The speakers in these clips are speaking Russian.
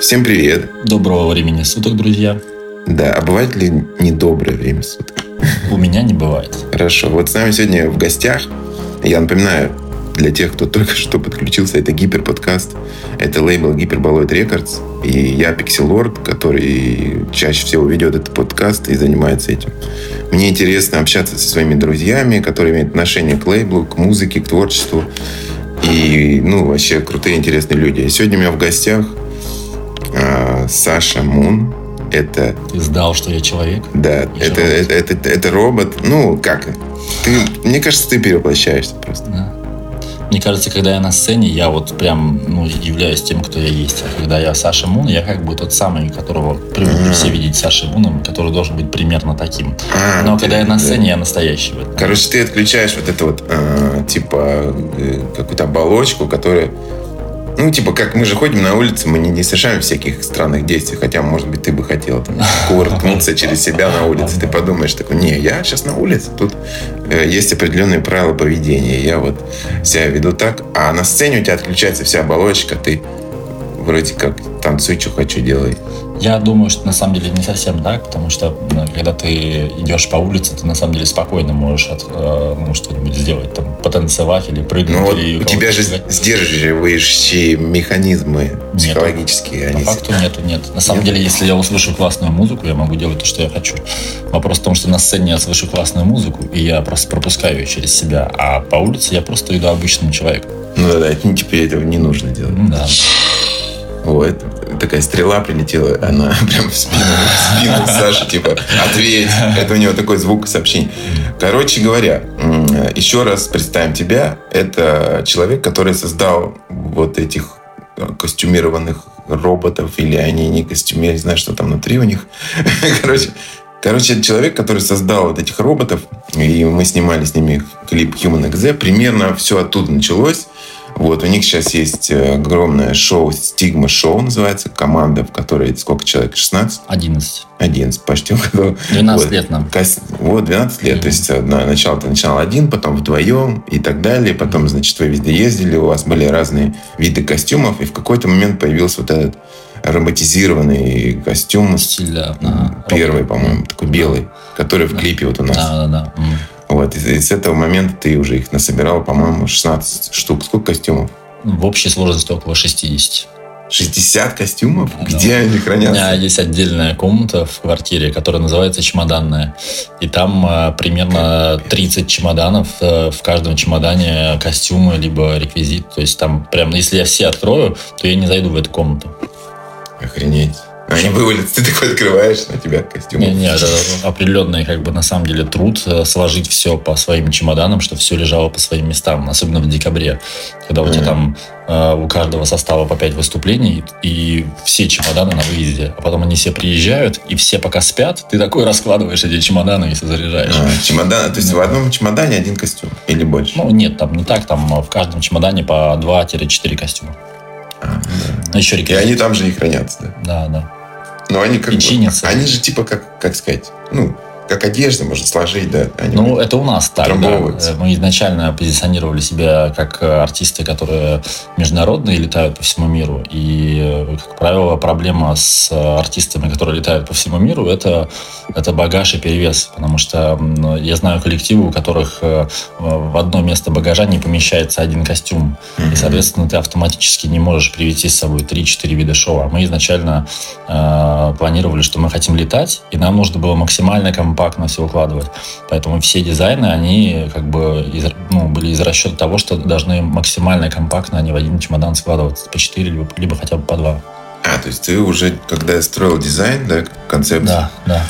Всем привет. Доброго времени суток, друзья. Да, а бывает ли недоброе время суток? У меня не бывает. Хорошо. Вот с нами сегодня в гостях, я напоминаю, для тех, кто только что подключился, это гиперподкаст, это лейбл Гиперболоид Рекордс, и я Пикселорд, который чаще всего ведет этот подкаст и занимается этим. Мне интересно общаться со своими друзьями, которые имеют отношение к лейблу, к музыке, к творчеству. И, ну, вообще крутые, интересные люди. И сегодня у меня в гостях э, Саша Мун. Это... Ты сдал, что я человек? Да, это, это, это, это, это робот. Ну, как? Ты, мне кажется, ты перевоплощаешься просто. Да. Мне кажется, когда я на сцене, я вот прям ну, являюсь тем, кто я есть. А когда я Саша Мун, я как бы тот самый, которого привыкли все видеть Сашей Муном, который должен быть примерно таким. А, Но ты- когда я на да. сцене, я настоящий. Короче, ты отключаешь вот эту вот, э, типа, э, какую-то оболочку, которая... Ну, типа, как мы же ходим на улице, мы не, не совершаем всяких странных действий, хотя, может быть, ты бы хотел там кувыркнуться через себя на улице. Ты подумаешь, такой, не, я сейчас на улице, тут э, есть определенные правила поведения, я вот себя веду так, а на сцене у тебя отключается вся оболочка, ты вроде как танцуй, что хочу, делай. Я думаю, что на самом деле не совсем так, потому что ну, когда ты идешь по улице, ты на самом деле спокойно можешь от, э, ну, что-нибудь сделать, там, потанцевать или прыгнуть. Ну вот или у тебя же испугать. сдерживающие механизмы психологические. По они факту нету, нет. На самом Нет? деле, если я услышу классную музыку, я могу делать то, что я хочу. Вопрос в том, что на сцене я слышу классную музыку, и я просто пропускаю ее через себя. А по улице я просто иду обычным человеком. Ну да, да, теперь этого не нужно делать. Ну Да. Вот, такая стрела прилетела, она прям в спину, в спину Саши, типа, ответь. Это у него такой звук сообщений. Короче говоря, еще раз представим тебя. Это человек, который создал вот этих э, костюмированных роботов, или они не не знаю, что там внутри у них. Короче, Короче, это человек, который создал вот этих роботов, и мы снимали с ними клип Human XZ. Примерно все оттуда началось. Вот, у них сейчас есть э, огромное шоу, Стигма Шоу называется, команда, в которой сколько человек? 16? 11. 11 почти. у кого- 12 Вот. лет нам. Кос- Вот, 12 лет. То есть, на начало ты начинал один, потом вдвоем и так далее. Потом, значит, вы везде ездили, у вас были разные виды костюмов, и в какой-то момент появился вот этот роботизированный костюм, Стиль, да. первый, по-моему, такой белый, который в клипе вот у нас. Да, да, да. Вот, и, с этого момента ты уже их насобирал, по-моему, 16 штук. Сколько костюмов? В общей сложности около 60. 60 костюмов? Да. Где они У меня хранятся? есть отдельная комната в квартире, которая называется чемоданная. И там э, примерно 30 чемоданов. Э, в каждом чемодане костюмы, либо реквизит. То есть там прям, если я все открою, то я не зайду в эту комнату. Охренеть. Они вывалятся, ты такой открываешь, на тебя костюм. Не, не, это определенный, как бы, на самом деле, труд э, сложить все по своим чемоданам, чтобы все лежало по своим местам, особенно в декабре, когда у тебя там э, у каждого состава по 5 выступлений, и все чемоданы на выезде. А потом они все приезжают, и все пока спят, ты такой раскладываешь эти чемоданы и все заряжаешь. А, чемодан, то есть в одном чемодане один костюм или больше? Ну, нет, там не так, там в каждом чемодане по 2-4 костюма. А, да. Ну, еще И реквизит. они там же и хранятся, да? Да, да. Но они как И бы- чинятся. Они же типа как, как сказать, ну, как одежда можно сложить, да? Они Ну, это у нас так, да. Мы изначально позиционировали себя как э, артисты, которые международные, летают по всему миру. И, э, как правило, проблема с э, артистами, которые летают по всему миру, это, это багаж и перевес. Потому что я знаю коллективы, у которых в одно место багажа не помещается один костюм. Мгм. И, соответственно, ты автоматически не можешь привести с собой 3-4 вида шоу. А мы изначально э, планировали, что мы хотим летать, и нам нужно было максимально компактно все укладывать. Поэтому все дизайны, они как бы из, ну, были из расчета того, что должны максимально компактно они в один чемодан складываться по 4, либо, либо хотя бы по 2. А, то есть ты уже, когда строил дизайн, да, концепцию, Да, да.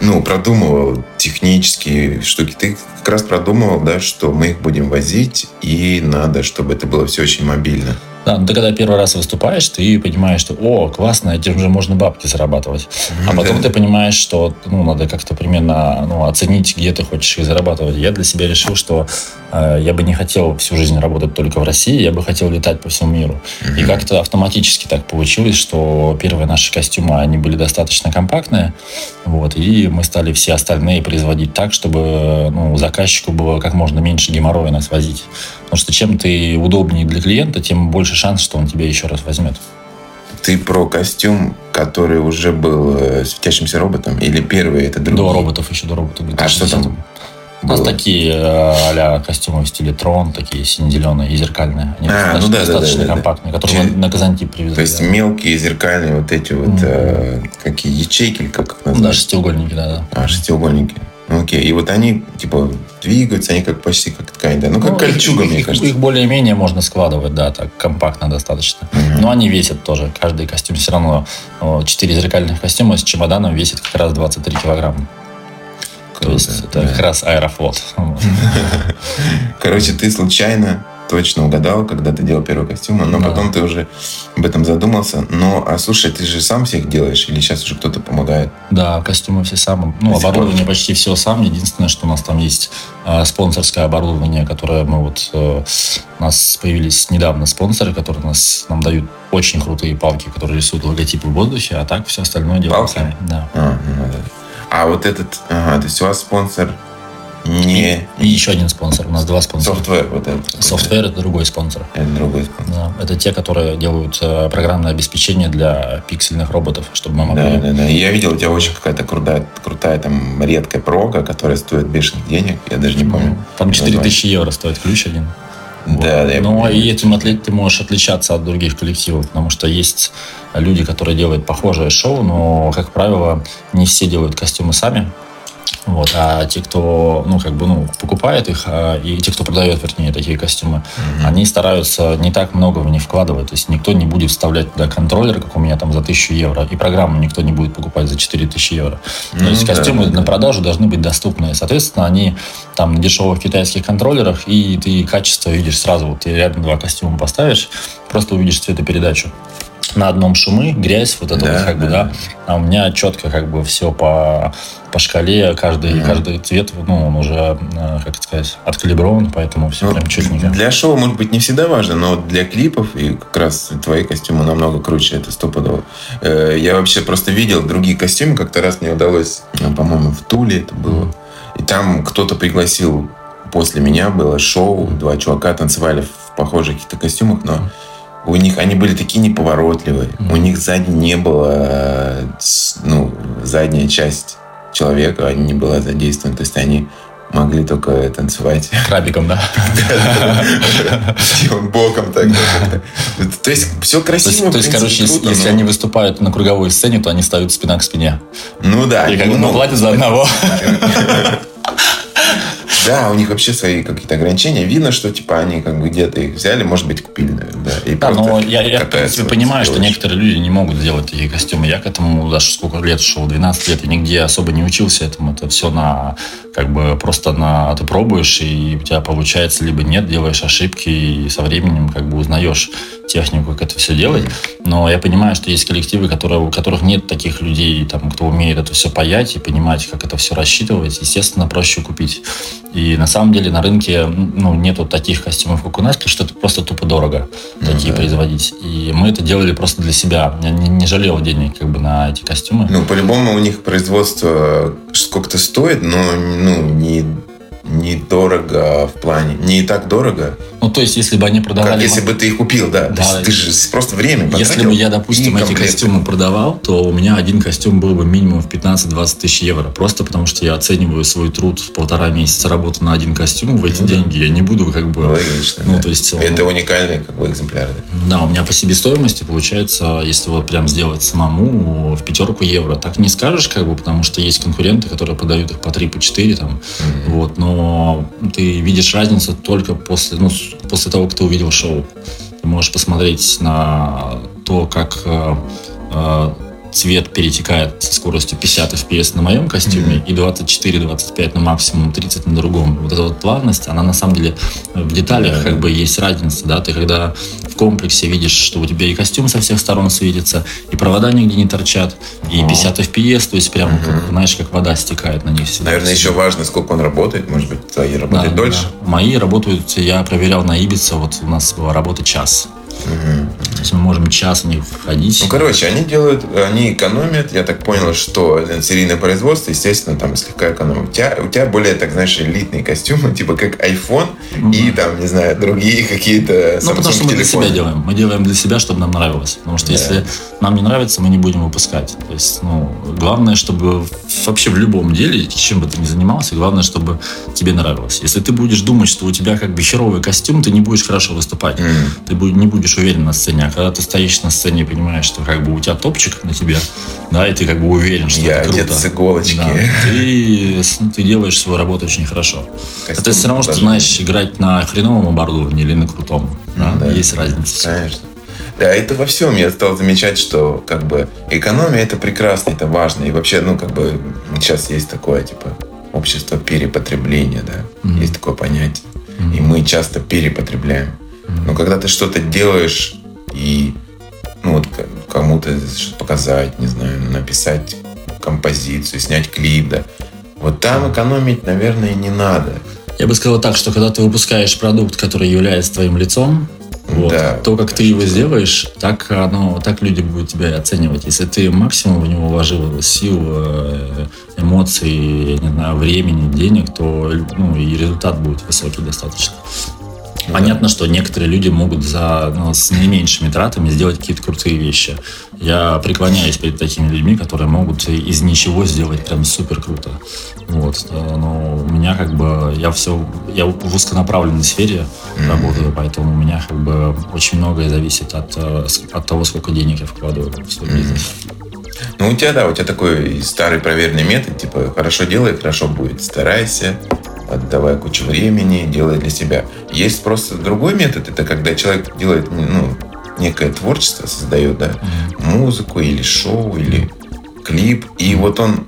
ну, продумывал технические штуки, ты как раз продумывал, да, что мы их будем возить, и надо, чтобы это было все очень мобильно. Да, но ты когда первый раз выступаешь, ты понимаешь, что, о, классно, этим же можно бабки зарабатывать. А потом ты понимаешь, что ну, надо как-то примерно ну, оценить, где ты хочешь их зарабатывать. Я для себя решил, что э, я бы не хотел всю жизнь работать только в России, я бы хотел летать по всему миру. И как-то автоматически так получилось, что первые наши костюмы, они были достаточно компактные, вот, и мы стали все остальные производить так, чтобы ну, заказчику было как можно меньше геморроя нас возить. Потому что чем ты удобнее для клиента, тем больше шанс, что он тебя еще раз возьмет. Ты про костюм, который уже был э, светящимся роботом? Или первый это другие? До роботов, еще до роботов. А что там? У нас было? такие а костюмы в стиле Трон, такие сине-зеленые и зеркальные. Они А, достаточно, ну да, да, достаточно да, да, да. компактные, которые Через- на Казантип привезли. То есть да. мелкие зеркальные вот эти вот Мгм. э, какие ячейки как их Да, назвать? шестиугольники, да, да. А, шестиугольники. Ну, окей. И вот они, типа, двигаются, они как почти как ткань, да? Ну, как Ну, кольчуга, их, мне их- кажется. Их более-менее можно складывать, да, так компактно достаточно. Мгм. Но они весят тоже. Каждый костюм все равно. Четыре зеркальных костюма с чемоданом весит как раз 23 килограмма. То Круто, есть это да. как раз аэрофлот. Короче, ты случайно точно угадал, когда ты делал первый костюм, но Да. потом ты уже об этом задумался. Но, а слушай, ты же сам всех делаешь или сейчас уже кто-то помогает? Да, костюмы все сам. Ну, оборудование почти все сам. Единственное, что у нас там есть э, спонсорское оборудование, которое мы вот... э, у нас появились недавно спонсоры, которые нас, нам дают очень крутые палки, которые рисуют логотипы в воздухе, а так все остальное делаем Палки? сами. Да. А, ну да. А вот этот, ага, то есть у вас спонсор не И еще один спонсор. У нас два спонсора. software, вот этот. Software это другой спонсор. Это другой спонсор. Да, это те, которые делают э, программное обеспечение для пиксельных роботов, чтобы мы могли... Да, да, да. И Я видел, у тебя очень какая-то крутая, крутая там редкая прога, которая стоит бешеных денег. Я даже не помню. Там 4000 название. евро стоит ключ один. Да, да, я Ну, помню. и этим отли- ты можешь отличаться от других коллективов, потому что есть люди, которые делают похожее шоу, но, как правило, не все делают костюмы сами. Вот, а те, кто, ну, как бы, ну, покупает их, а, и те, кто продает, вернее, такие костюмы, Мгм. они стараются не так много в них вкладывать. То есть никто не будет вставлять туда контроллер, как у меня там за 1000 евро, и программу никто не будет покупать за 4000 евро. То Ну есть костюмы да, на да. продажу должны быть доступны. Соответственно, они там на дешевых китайских контроллерах, и ты качество видишь сразу. Вот ты рядом два костюма поставишь, просто увидишь цветопередачу. На одном шумы, грязь, вот это Да, вот как бы, да. да. А у меня четко как бы все по, по шкале, каждый, Мгм. каждый цвет, ну, он уже, э, как это сказать, откалиброван, поэтому все Ну, прям четненько. Для шоу, может быть, не всегда важно, но для клипов и как раз твои костюмы намного круче, это стопудово. Э, Я вообще просто видел другие костюмы, как-то раз мне удалось, э, по-моему, в Туле это было. И там кто-то пригласил, после меня было шоу, два чувака танцевали в похожих каких-то костюмах, но у них они были такие неповоротливые. Мгм. У них сзади не было, ну, задняя часть человека а не была задействована. То есть они могли только танцевать Крабиком, да? Боком так. То есть все красиво. то есть, короче, если, они выступают на круговой сцене, то они ставят спина к спине. Ну да. И как ну, бы платят за одного. Да, у них вообще свои какие-то ограничения. Видно, что типа они как бы где-то их взяли, может быть, купили, наверное, да. И Да, но я, я в принципе, понимаю, что некоторые люди не могут сделать такие костюмы. Я к этому даже сколько лет шел, 12 лет, и нигде особо не учился этому. Это все на, как бы, просто на, ты пробуешь, и у тебя получается, либо нет, делаешь ошибки, и со временем, как бы, узнаешь технику, как это все делать. Но я понимаю, что есть коллективы, которые, у которых нет таких людей, там, кто умеет это все паять и понимать, как это все рассчитывать. Естественно, проще купить. И на самом деле на рынке ну, нету таких костюмов, как у нас, потому что это просто тупо дорого Ну такие да. производить. И мы это делали просто для себя. Я не, не жалел денег как бы на эти костюмы. Ну, по-любому у них производство сколько-то стоит, но ну, не, не дорого в плане. Не так дорого, Ну, то есть, если бы они продавали... как если бы ты их купил, да. Да. ты же просто время Если бы я, допустим, эти костюмы продавал, то у меня один костюм был бы минимум в 15-20 тысяч евро. Просто потому, что я оцениваю свой труд в полтора месяца работы на один костюм в эти Ну да. деньги. Я не буду как бы... Логично. Ну, да. то есть... Это уникальный как бы экземпляр. да. Да, у меня по себестоимости получается, если вот прям сделать самому, в пятерку евро. Так не скажешь, как бы, потому что есть конкуренты, которые подают их по 3, по 4 там. Мгм. Вот, но ты видишь разницу только после, ну, после того, как ты увидел шоу. Ты можешь посмотреть на то, как э, э, цвет перетекает со скоростью 50 FPS на моем костюме Мгм. и 24-25 на максимум 30 на другом. Вот эта вот плавность, она на самом деле э, в деталях Да, как бы есть разница, да, ты когда в комплексе видишь, что у тебя и костюм со всех сторон светится, и провода нигде не торчат, и Ага. 50 FPS, то есть прям, как, Мгм. знаешь, как вода стекает на них всегда. Наверное, еще важно, сколько он работает. Может быть, твои работают Да, дольше. да. Мои работают, я проверял на Ибице, вот у нас была работа час. То есть мы можем час в них входить. Ну, короче, они делают, они экономят. Я так понял, что серийное производство, естественно, там слегка экономит. У тебя, у тебя более, так знаешь, элитные костюмы, типа как iPhone Ну и там, не знаю, другие какие-то Ну, потому что мы для себя делаем. Мы делаем для себя, чтобы нам нравилось. Потому что Да. если нам не нравится, мы не будем выпускать. То есть, ну, главное, чтобы вообще в любом деле, чем бы ты ни занимался, главное, чтобы тебе нравилось. Если ты будешь думать, что у тебя как бы херовый костюм, ты не будешь хорошо выступать. Мгм. Ты бу- не будешь уверен на сцене. А когда ты стоишь на сцене и понимаешь, что как бы у тебя топчик на тебе, да, и ты как бы уверен, что Я это круто. с иголочки. Да, ты, ты делаешь свою работу очень хорошо. Костюм это все равно, что знаешь играть на хреновом оборудовании или на крутом. Да, Да. Есть разница. Конечно. Да, это во всем. Я стал замечать, что как бы экономия это прекрасно, это важно. И вообще, ну, как бы сейчас есть такое, типа, общество перепотребления, да. Мгм. Есть такое понятие. Мгм. И мы часто перепотребляем. Но когда ты что-то делаешь и ну вот кому-то что-то показать, не знаю, написать композицию, снять клип, да, вот там экономить, наверное, не надо. Я бы сказал так, что когда ты выпускаешь продукт, который является твоим лицом, вот, Да, то, как ты его сделаешь, так, оно, так люди будут тебя оценивать. Если ты максимум в него вложил сил, э, эмоций, не знаю, времени, денег, то ну, и результат будет высокий достаточно. Ну Понятно, что некоторые люди могут за, ну, с наименьшими тратами сделать какие-то крутые вещи. Я преклоняюсь перед такими людьми, которые могут из ничего сделать прям супер круто. Вот. Э, Но у меня как бы я все я в узконаправленной сфере Мгм. работаю, поэтому у меня как бы очень многое зависит от, э, от того, сколько денег я вкладываю в свой бизнес. Ну, у тебя, да, у тебя такой старый проверенный метод, типа, хорошо делай, хорошо будет. Старайся, отдавай кучу времени, делай для себя. Есть просто другой метод, это когда человек делает, ну, некое творчество, создает, да, музыку или шоу, или клип, и вот он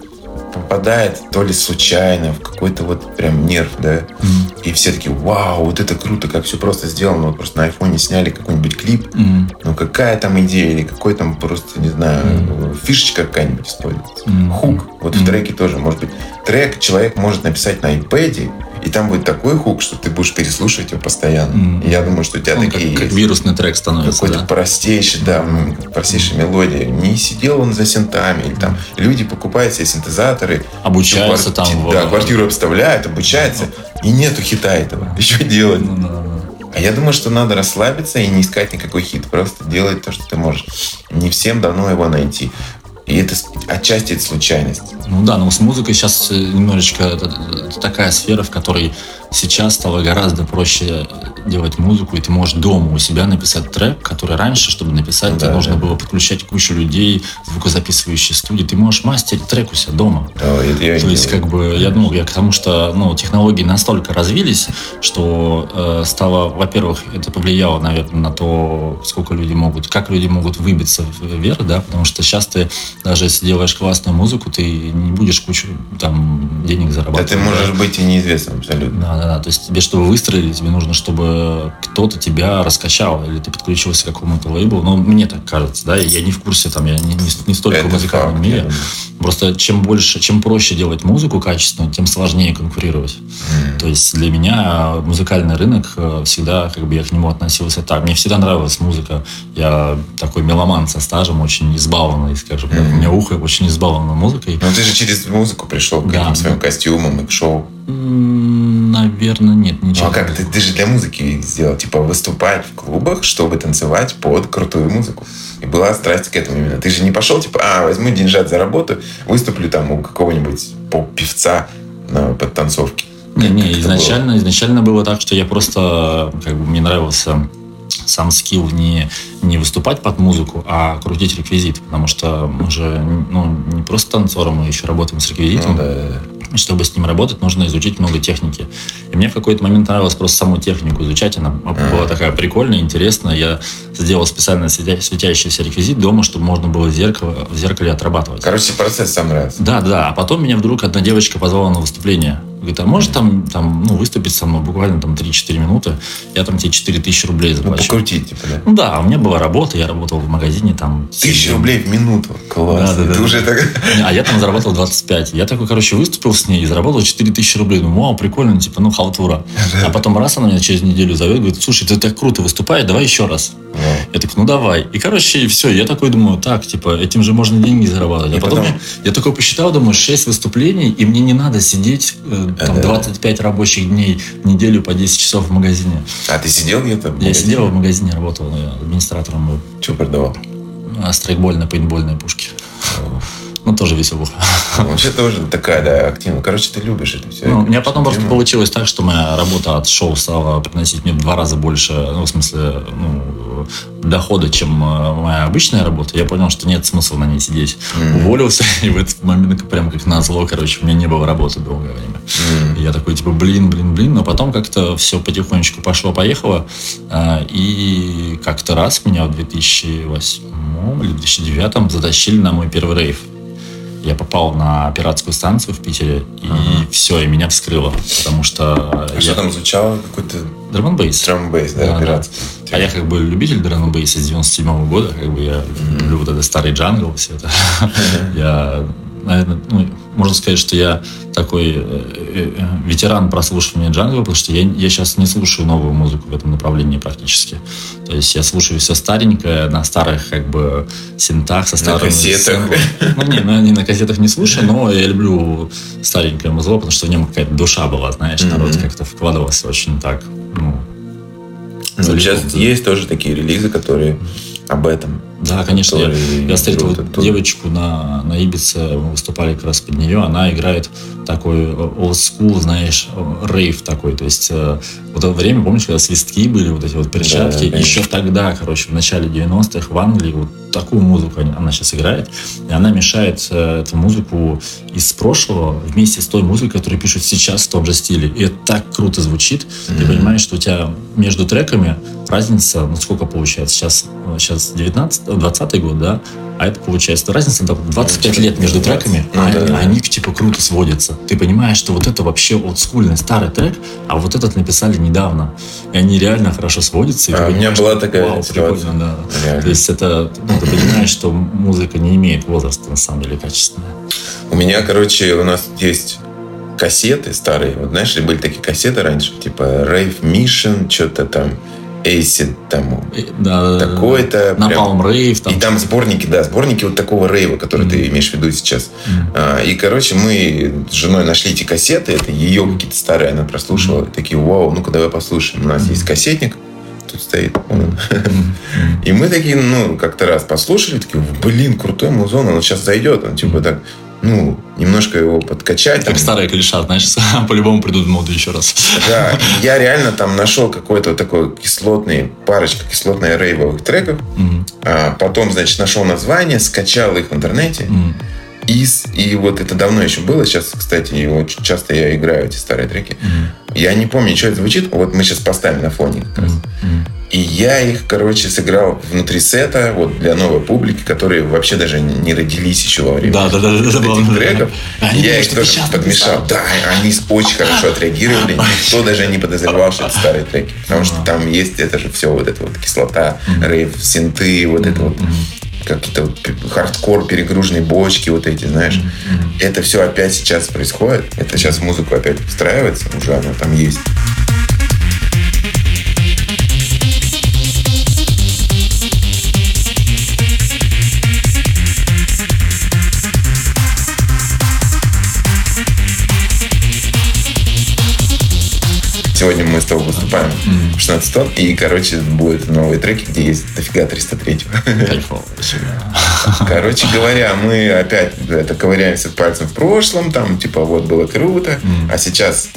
попадает то ли случайно в какой-то вот прям нерв, да, Мгм. и все таки вау, вот это круто, как все просто сделано, вот просто на айфоне сняли какой-нибудь клип, Мгм. ну какая там идея или какой там просто, не знаю, фишечка какая-нибудь используется. Мгм. Хук. Вот в Мгм. треке тоже может быть. Трек человек может написать на iPad, и там будет такой хук, что ты будешь переслушивать его постоянно. И я думаю, что у тебя Он такие как, как вирусный трек становится, Какой-то да? простейший, да, простейшая мелодия. Не сидел он за синтами. Или там люди покупают себе синтезаторы, Обучаются там. в- Да, квартиру обставляют, обучаются. И нету хита этого. И что делать? Ну, да, да. А я думаю, что надо расслабиться и не искать никакой хит. Просто делать то, что ты можешь. Не всем дано его найти. И это отчасти это случайность. Ну да, но с музыкой сейчас э, немножечко это, это такая сфера, в которой сейчас стало гораздо проще делать музыку, и ты можешь дома у себя написать трек, который раньше, чтобы написать, Ну тебе да, нужно да. было подключать кучу людей, звукозаписывающие студии. Ты можешь мастерить трек у себя дома. Да, это я То есть, делаю. как бы, я думаю, я к тому, что ну, технологии настолько развились, что э, стало, во-первых, это повлияло, наверное, на то, сколько люди могут, как люди могут выбиться вверх, да, потому что сейчас ты, даже если делаешь классную музыку, ты не будешь кучу там денег Да зарабатывать. ты можешь быть и неизвестным абсолютно. Да, да, да. То есть тебе, чтобы выстрелить, тебе нужно, чтобы кто-то тебя раскачал, или ты подключился к какому-то лейблу. Ну, мне так кажется, да. Я не в курсе, там, я не, не, не столько Это в музыкальном факт, мире. Просто чем больше, чем проще делать музыку качественную, тем сложнее конкурировать. М. То есть для меня музыкальный рынок э, всегда, как бы я к нему относился так. Мне всегда нравилась музыка. Я такой меломан со стажем, очень избалованный, скажем так. У меня ухо очень избаловано музыкой. Ну ты же через музыку пришел к Да, этим своим да. костюмам и к шоу. Наверное, нет, Ну ничего. а как ты, ты же для музыки сделал, типа выступать в клубах, чтобы танцевать под крутую музыку. И была страсть к этому именно. Ты же не пошел, типа, а, возьму деньжат за работу, выступлю там у какого-нибудь поп-певца на подтанцовке. Не, не, Как изначально, изначально было так, что я просто, как бы, мне нравился сам скилл не, не выступать под музыку, а крутить реквизит, потому что мы же ну, не просто танцоры, мы еще работаем с реквизитом. Ну, да. И чтобы с ним работать, нужно изучить много техники. И мне в какой-то момент нравилось просто саму технику изучать. Она была такая прикольная, интересная. Я сделал специально светя- светящийся реквизит дома, чтобы можно было в, зеркало, в зеркале отрабатывать. Короче, процесс сам нравится. Да, да. А потом меня вдруг одна девочка позвала на выступление. Говорит, а может там, там ну, выступить со мной буквально там 3-4 минуты, я там тебе 4 тысячи рублей Ну, заплачу. покрутить, типа, да? Ну да, у меня была работа, я работал в магазине там. Тысяча рублей в минуту. Класс. Да, да, да. Ты уже так... А я там заработал 25. Я такой, короче, выступил с ней и заработал 4 тысячи рублей. Ну, вау, прикольно, типа, ну, халтура. А потом раз она меня через неделю зовет, говорит, слушай, ты так круто выступаешь, давай еще раз. Я такой, ну давай. И, короче, все, я такой думаю, так, типа, этим же можно деньги зарабатывать. А потом, потом- я такой посчитал, думаю, 6 выступлений, и мне не надо сидеть э, там Да. 25 рабочих дней в неделю по 10 часов в магазине. А ты сидел где-то? Я магазине? сидел в магазине, работал я администратором. Что продавал? А, страйкбольные, пейнтбольные пушки. Ну, тоже веселуха. Вообще тоже такая, да, активная. Короче, ты любишь это все. Ну, у меня потом просто получилось так, что моя работа от шоу стала приносить мне в два раза больше, ну, в смысле, ну, дохода, чем э, моя обычная работа. Я понял, что нет смысла на ней сидеть. Уволился, и в этот момент, прям как назло, короче, у меня не было работы долгое время. И Я такой, типа, блин, блин, блин. Но потом как-то все потихонечку пошло-поехало. А, И как-то раз меня в 2008 или 2009 затащили на мой первый рейв. Я попал на пиратскую станцию в Питере, и все, и меня вскрыло. Потому что А я... что там звучало? Какой-то Драм бейс. трамбейс, Да, да, да. пиратский. А я как бы любитель драм бейса с 97 года, как бы я люблю вот этот старый джангл, все это. Я, наверное, ну, можно сказать, что я такой э, э, ветеран прослушивания джангла, потому что я, я сейчас не слушаю новую музыку в этом направлении практически. То есть я слушаю все старенькое на старых как бы синтах со старыми кассетах. сэмплами. Ну, не, ну, не на кассетах не слушаю, но я люблю старенькое музло, потому что в нем какая-то душа была, знаешь, народ Мгм. как-то вкладывался очень так, ну, Ну, сейчас есть тоже такие релизы, которые об этом. Да, конечно. Я, я встретил вот оттуда. девочку на, на Ибице, мы выступали как раз под нее. Она играет такой old school, знаешь, рейв такой. То есть э, вот это время, помнишь, когда свистки были, вот эти вот перчатки. Да, Еще тогда, короче, в начале 90-х в Англии вот такую музыку она сейчас играет. И она мешает э, эту музыку из прошлого вместе с той музыкой, которую пишут сейчас в том же стиле. И это так круто звучит. Ты понимаешь, что у тебя между треками разница, ну сколько получается? Сейчас, э, сейчас 19, 20 год, да? А это получается разница там, 25 лет между 20. треками, Ну а да, они, да. они, типа круто сводятся. Ты понимаешь, что вот это вообще олдскульный старый трек, а вот этот написали недавно. И они реально хорошо сводятся. А, у меня была такая вау, прикольно, да. Реально. То есть это, ну, ты понимаешь, что музыка не имеет возраста, на самом деле, качественная. У меня, короче, у нас есть кассеты старые. Вот знаешь, были такие кассеты раньше, типа Rave Mission, что-то там, Acid, там, И, Да, такой-то. На прям. Palm Rave. Там, И там сборники, да, сборники вот такого рейва, который ты имеешь в виду сейчас. Мгм. А, И, короче, мы с женой нашли эти кассеты, это ее какие-то старые, она прослушивала. Такие, вау, ну-ка давай послушаем. У нас есть кассетник, тут стоит. он. Мгм. И мы такие, ну, как-то раз послушали, такие, блин, крутой музон, он сейчас зайдет. Он типа так, ну, немножко его подкачать. Как там. старая клиша, знаешь, по-любому придут в моду еще раз. Да, я реально там нашел какой-то такой кислотный, парочка кислотных рейвовых треков. Мгм. А потом, значит, нашел название, скачал их в интернете. Мгм. И, с- и вот это давно еще было. Сейчас, кстати, его часто я играю, эти старые треки. Мгм. Я не помню, что это звучит. Вот мы сейчас поставим на фоне как раз. Мгм. И я их, короче, сыграл внутри сета вот для новой публики, которые вообще даже не родились еще во время Да, да, да, да, этих забавно. треков. Они я думают, их тоже подмешал. Да, они очень хорошо отреагировали. Никто даже не подозревал, что это старые треки. Потому что там есть это же все, вот это вот кислота, рейв, синты, вот это вот какие-то вот хардкор, перегруженные бочки, вот эти, знаешь. Это все опять сейчас происходит. Это сейчас музыку опять встраивается. Уже оно там есть. Мы с тобой выступаем в 16 тонн, и, короче, будут новые треки, где есть дофига 303 Кайфово. вообще. Короче говоря, мы опять это ковыряемся пальцем в прошлом, там, типа, вот было круто, а сейчас,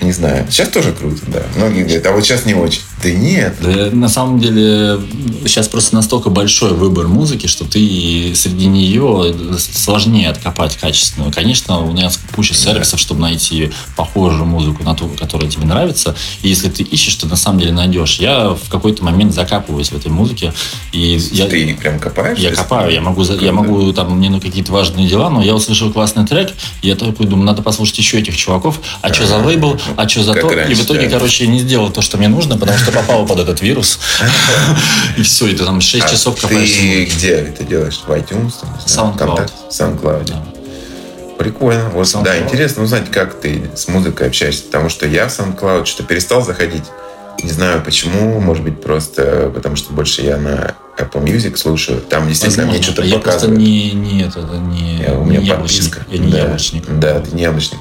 не знаю, сейчас тоже круто, да. Многие говорят, а вот сейчас не очень. Да нет. Да, на самом деле сейчас просто настолько большой выбор музыки, что ты среди нее сложнее откопать качественную. Конечно, у нас куча сервисов, чтобы найти похожую музыку на ту, которая тебе нравится. И если ты ищешь, то на самом деле найдешь. Я в какой-то момент закапываюсь в этой музыке. И Ты я, прям копаешь? я копаю, я могу, я могу там, мне на какие-то важные дела, но я услышал классный трек, и я такой думаю, надо послушать еще этих чуваков, а что за лейбл, а что за Как то, и раньше, в итоге, да. короче, я не сделал то, что мне нужно, потому что попал под этот вирус, и все, и ты там 6 А часов ты копаешься. где это делаешь? В iTunes? не SoundCloud. SoundCloud. Прикольно. Вот, SoundCloud. да, интересно узнать, как ты с музыкой общаешься. Потому что я в SoundCloud что-то перестал заходить. Не знаю почему. Может быть, просто потому что больше я на Apple Music слушаю. Там действительно мне Возможно. что-то я просто показывает. не, не, это, не, Я- у не меня яблочник. подписка. Я не да. яблочник. Да, ты не яблочник.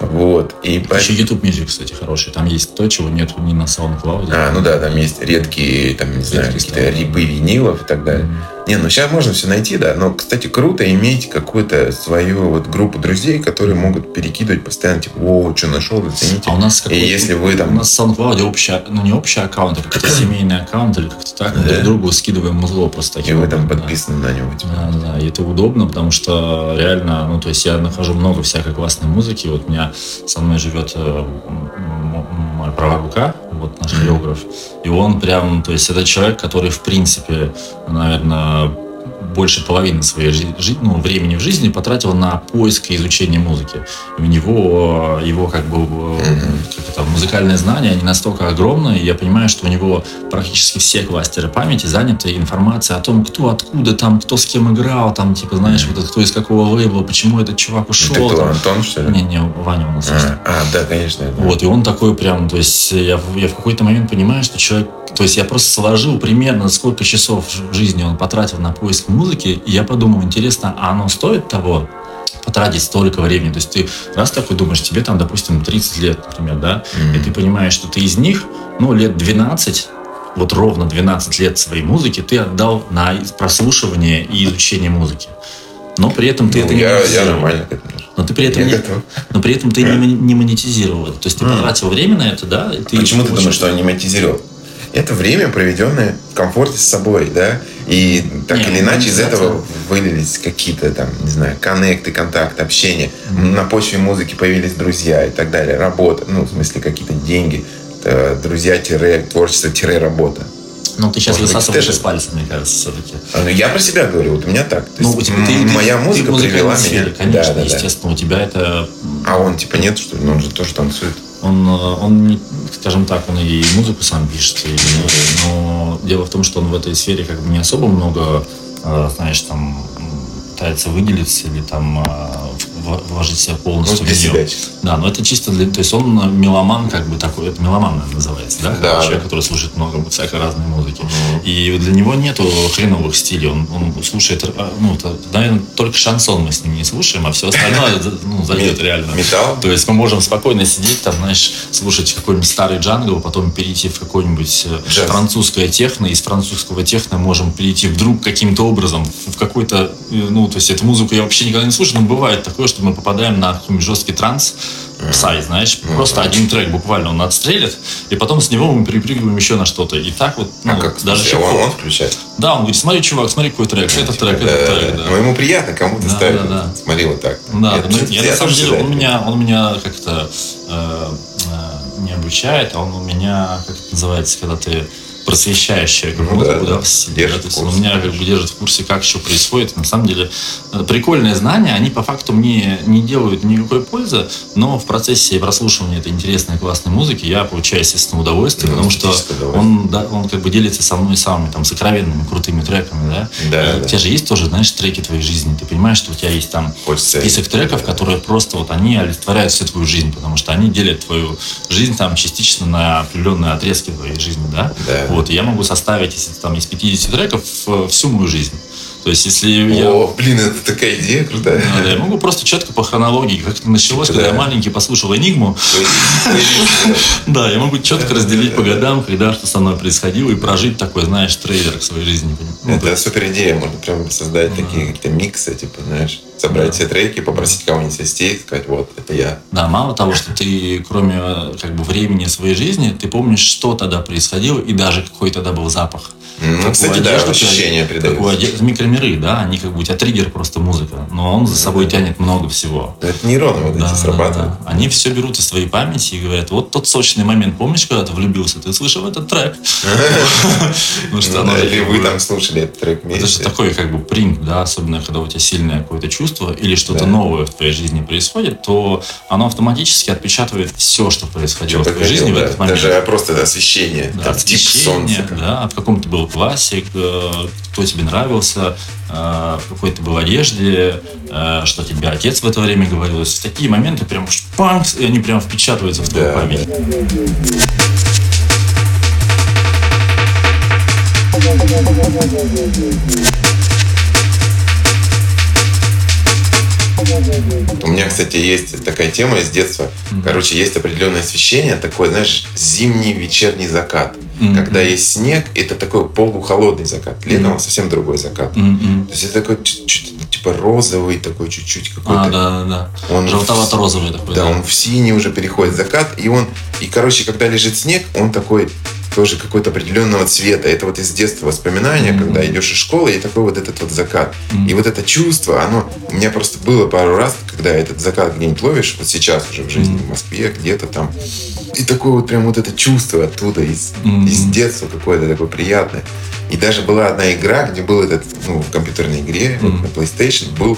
Вот. И Еще YouTube Music, кстати, хороший. Там есть то, чего нет ни на SoundCloud. А, ну да, там есть редкие, там, не знаю, какие-то рипы винилов и так далее. Не, ну сейчас можно все найти, да. Но, кстати, круто иметь какую-то свою вот группу друзей, которые могут перекидывать постоянно, типа, о, что нашел, зацените. А у нас И какой-то- если вы У там... нас в SoundCloud общий, ну не общий аккаунт, а какой-то семейный аккаунт или как-то так. Мы Да. друг другу скидываем музло просто И вы там образом, да. подписаны на него. типа. Да, да, и это удобно, потому что реально, ну, то есть я нахожу много всякой классной музыки. Вот у меня со мной живет э, м- м- мой правая рука, вот наш хореограф. И он прям, то есть это человек, который, в принципе, наверное, больше половины своей жи- ну, времени в жизни потратил на поиск и изучение музыки. И у него, э, его как бы э, как это, музыкальные знания, они настолько огромные, и я понимаю, что у него практически все кластеры памяти заняты информацией о том, кто откуда там, кто с кем играл, там, типа, знаешь, вот это, кто из какого лейбла, почему этот чувак ушел. ты кто, там. Антон, что ли? Не, не, Ваня у нас. А, а, да, конечно. Вот, и он такой прям, то есть я, я в какой-то момент понимаю, что человек, то есть я просто сложил примерно сколько часов жизни он потратил на поиск музыки, и я подумал, интересно, а оно стоит того? потратить столько времени. То есть ты раз такой думаешь, тебе там, допустим, 30 лет, например, да, Мгм. и ты понимаешь, что ты из них, ну, лет 12, вот ровно 12 лет своей музыки ты отдал на прослушивание и изучение музыки. Но при этом ты Ну, это не я, я монетизировал. нормально к этому. Но ты при этом Я не, готов. но при этом ты не, не монетизировал. То есть ты потратил время на это, да? и ты Почему ты думаешь, что он не монетизировал? Это время, проведенное в комфорте с собой, да? И так Не, или ну, иначе из этого вылились какие-то там, не знаю, коннекты, контакты, общение. На почве музыки появились друзья и так далее. Работа, ну, в смысле, какие-то деньги. Э, Друзья-творчество-работа. Ну, ты сейчас Может высасываешь из пальца, мне кажется, все-таки. А, ну, Я про себя говорю, вот у меня так. То Ну, есть, у тебя, ты, ты- моя ты музыка музыкальной привела сфере, меня. Конечно, Да, да, да. естественно, у тебя это... А он типа нет, что ли? Ну, он же тоже танцует. Он, э, он, скажем так, он и музыку сам пишет, и- но дело в том, что он в этой сфере как бы не особо много, э, знаешь, там пытается выделиться или там э, вложить себя Ну, полностью для в чисто. Да, но это чисто для... То есть он э, меломан, как бы такой, это меломан наверное, называется, да? Да. Человек, который слушает много всякой разной музыки. И для него нету хреновых стилей. Он, он слушает, э, ну, это, наверное, только шансон мы с ним не слушаем, а все остальное ну, зайдет реально. Металл? То есть мы можем спокойно сидеть, там, знаешь, слушать какой-нибудь старый джангл, потом перейти в какой-нибудь э, французское техно, из французского техно можем перейти вдруг каким-то образом в какой-то, ну, то есть эту музыку я вообще никогда не слушаю, но бывает такое, что мы попадаем на какой-нибудь жесткий транс, псай, знаешь, просто один трек буквально он отстрелит, и потом с него мы перепрыгиваем еще на что-то. И так вот, ну, А как? даже Слушай, он, он включает? Да, он говорит, смотри, чувак, смотри, какой трек, этот трек, Да, этот да, трек, да. да. Ну, ему приятно, кому-то Да, ставит. да, да. Смотри, вот так. Да, Это ну, я, я на самом деле, он меня, он меня как-то э, э, не обучает, а он у меня, как это называется, когда ты просвещающая Ну музыку, да, да, да. в стиле, Держит да, то есть он меня как бы держит в курсе, как что происходит. На самом деле, э, прикольные знания, они по факту мне не делают никакой пользы, но в процессе прослушивания этой интересной, классной музыки я получаю, естественно, удовольствие, Ну, потому что он, да, он как бы делится со мной самыми там сокровенными, крутыми треками, да. Да, И да. у тебя же есть тоже, знаешь, треки твоей жизни, ты понимаешь, что у тебя есть там Хочется- список треков, которые просто вот они олицетворяют всю твою жизнь, потому что они делят твою жизнь там частично на определенные отрезки твоей жизни, да? Да. Вот, и я могу составить, если там из 50 треков, э, всю мою жизнь. То есть, если я... О, блин, это такая идея крутая. Да, да, я могу просто четко по хронологии, как это началось, когда Да. я маленький послушал Энигму. Да, я могу четко разделить по годам, когда что со мной происходило, и прожить такой, знаешь, трейлер к своей жизни. Ну, то Это супер идея, можно прям создать такие какие-то миксы, типа, знаешь, собрать все треки, попросить кого-нибудь состей, сказать, вот, это я. Да, мало того, что ты, кроме как бы времени своей жизни, ты помнишь, что тогда происходило, и даже какой тогда был запах. Ну, Какую кстати, да, одежду ты ощущение оде- Микромиры, да, они как бы у тебя триггер просто музыка, но он за собой тянет много всего. Это нейроны вот Да, эти да, срабатывают. да. Они все берут из своей памяти и говорят, вот тот сочный момент, помнишь, когда ты влюбился, ты слышал этот трек? Ну что, Ну да, же Или как вы там слушали этот трек Это же вместе. такой как бы принт, да, особенно когда у тебя сильное какое-то чувство или что-то Да. новое в твоей жизни происходит, то оно автоматически отпечатывает все, что происходило Что в твоей жизни в да. этот момент. Даже просто освещение, Да, там, тип освещение, солнца. да, в каком ты был классик, э, кто тебе нравился, э, в какой ты был одежде, э, что тебе отец в это время говорил. То есть в такие моменты прям шпанк, и они прям впечатываются в твою Да, память. У меня, кстати, есть такая тема из детства. Короче, есть определенное освещение, такой, знаешь, зимний вечерний закат. Мгм. Когда есть снег, это такой полухолодный закат. Летом Мгм. совсем другой закат. М-м. То есть это такой чуть-чуть, типа розовый, такой чуть-чуть какой-то. А, да, да, да. Он Желтовато-розовый такой. Да, он в синий уже переходит закат, и он, и, короче, когда лежит снег, он такой тоже какой-то определенного цвета. Это вот из детства воспоминания, Мгм. когда идешь из школы, и такой вот этот вот закат. Мгм. И вот это чувство, оно у меня просто было пару раз, когда этот закат где-нибудь ловишь, вот сейчас уже в жизни, Мгм. в Москве, где-то там. И такое вот прям вот это чувство оттуда, из, Мгм. из детства какое-то такое приятное. И даже была одна игра, где был этот, ну, в компьютерной игре, вот Мгм. на PlayStation, был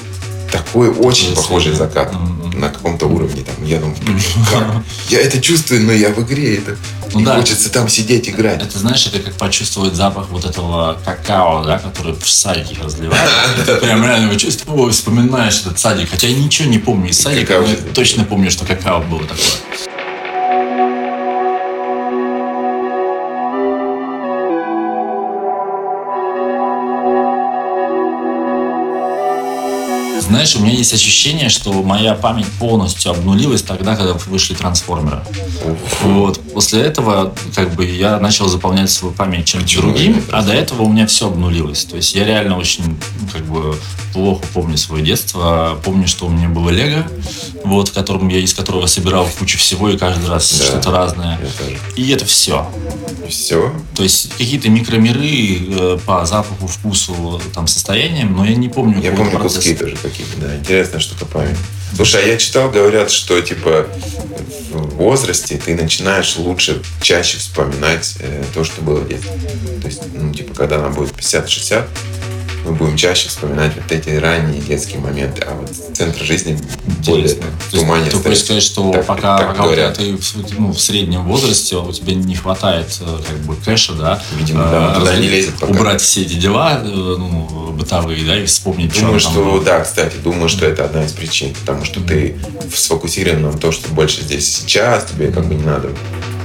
такой очень Если- похожий закат Мгм. на каком-то уровне. Там, я думаю, как? Я это чувствую, но я в игре. Это... Ну и да. хочется там сидеть, играть. Это, знаешь, это как почувствовать запах вот этого какао, да, который в садике разливают. Ты прям реально его чувствуешь, вспоминаешь этот садик. Хотя я ничего не помню из садика, но точно помню, что какао было такое. Знаешь, у меня есть ощущение, что моя память полностью обнулилась тогда, когда вышли трансформеры. Вот. После этого как бы я начал заполнять свою память чем-то другим, это? а до этого у меня все обнулилось. То есть я реально очень как бы плохо помню свое детство. Помню, что у меня было Лего, вот, в котором я из которого собирал кучу всего и каждый раз Да. что-то разное. Тоже. И это все. Все. То есть какие-то микромиры э, по запаху, вкусу, там, состояниям, но я не помню. Я помню куски тоже какие-то, да. Интересная штука память. Слушай, а я читал, говорят, что типа в возрасте ты начинаешь лучше, чаще вспоминать э, то, что было в детстве. То есть, ну, типа, когда нам будет 50-60, мы будем чаще вспоминать вот эти ранние детские моменты, а вот центр жизни более так, в тумане ты хочешь сказать, что Так- пока, так пока говорят. ты в, ну, в среднем возрасте у тебя не хватает э, как бы кэша, да, Видимо, э, да, туда разли- не лезет пока. убрать все эти дела э, ну, бытовые, да, и вспомнить, Думаю, что что там было. да, кстати, думаю, что это одна из причин, потому что ты сфокусирован на том, что больше здесь сейчас, тебе как бы не надо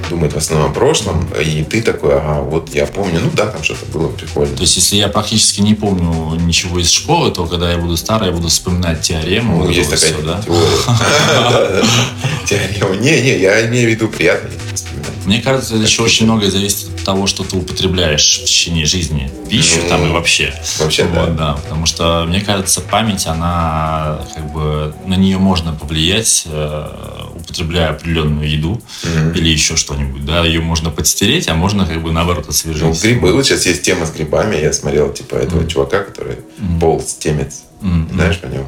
думать в основном о прошлом, и ты такой, ага, вот я помню, ну да, там что-то было прикольно. То есть, если я практически не помню ничего из школы, то когда я буду старый, я буду вспоминать теорему. Ну, вот есть такая всё, да? теория. Теорема. Не-не, я имею в виду приятные. Мне кажется, это еще очень многое зависит от того, что ты употребляешь в течение жизни. Пищу Ну, там и вообще. Вообще, Вот, да. да. Потому что, мне кажется, память, она как бы на нее можно повлиять, э, употребляя определенную еду Мгм. или еще что-нибудь. Да, ее можно подстереть, а можно как бы наоборот Ну, освежить. грибы, вот сейчас есть тема с грибами, я смотрел, типа, этого Мгм. чувака, который Мгм. полз, темец, м. знаешь про него?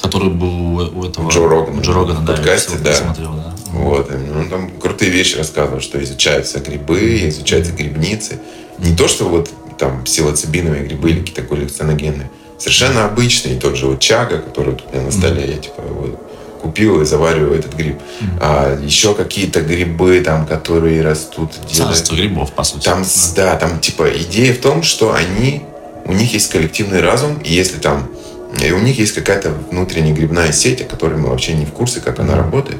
Который был у, этого Джо Рогана. Джо Рогана, да, подкасте, да. посмотрел, да. Вот, и, ну, он там крутые вещи рассказывал, что изучаются грибы, изучаются грибницы. Не то, что вот там псилоцибиновые грибы или какие-то галлюциногенные. Совершенно обычные, тот же вот чага, который тут у меня на столе, я типа вот купил и завариваю этот гриб. А еще какие-то грибы там, которые растут. Царство грибов, по сути. Там, с- да, там типа идея в том, что они, у них есть коллективный разум, и если там, и у них есть какая-то внутренняя грибная сеть, о которой мы вообще не в курсе, как она работает,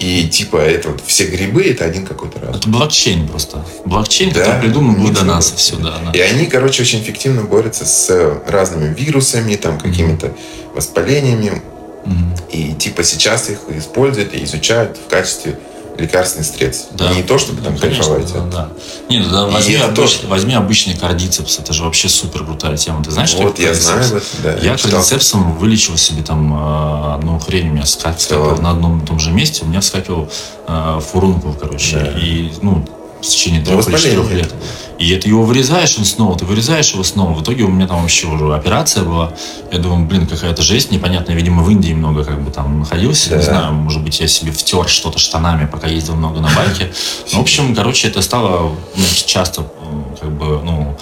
И типа это вот все грибы это один какой-то раз. Это блокчейн просто. Блокчейн, Да, который придуман был до нас. Все, да, да. И они, короче, очень эффективно борются с разными вирусами, там какими-то воспалениями. Мгм. И типа сейчас их используют и изучают в качестве лекарственных средств. Да. Не то, чтобы там Конечно, кайфовать. да, а- да. Не, ну да, возьми, обыч- тоже. возьми обычный кардицепс, это же вообще супер крутая тема. Ты знаешь, что Вот такое я знаю да. Я читал. кардицепсом вылечил себе там э, одну хрень, у меня ска- вскакивал ладно? на одном и том же месте, у меня вскакивал э, фурункул, короче, Да. и, ну, в течение трех или четырех лет. И это его вырезаешь, он снова, ты вырезаешь его снова. В итоге у меня там вообще уже операция была. Я думаю, блин, какая-то жесть непонятная. Видимо, в Индии много как бы там находился. Не Да. знаю, может быть, я себе втер что-то штанами, пока ездил много на байке. Ну, в общем, короче, это стало ну, часто как бы, ну,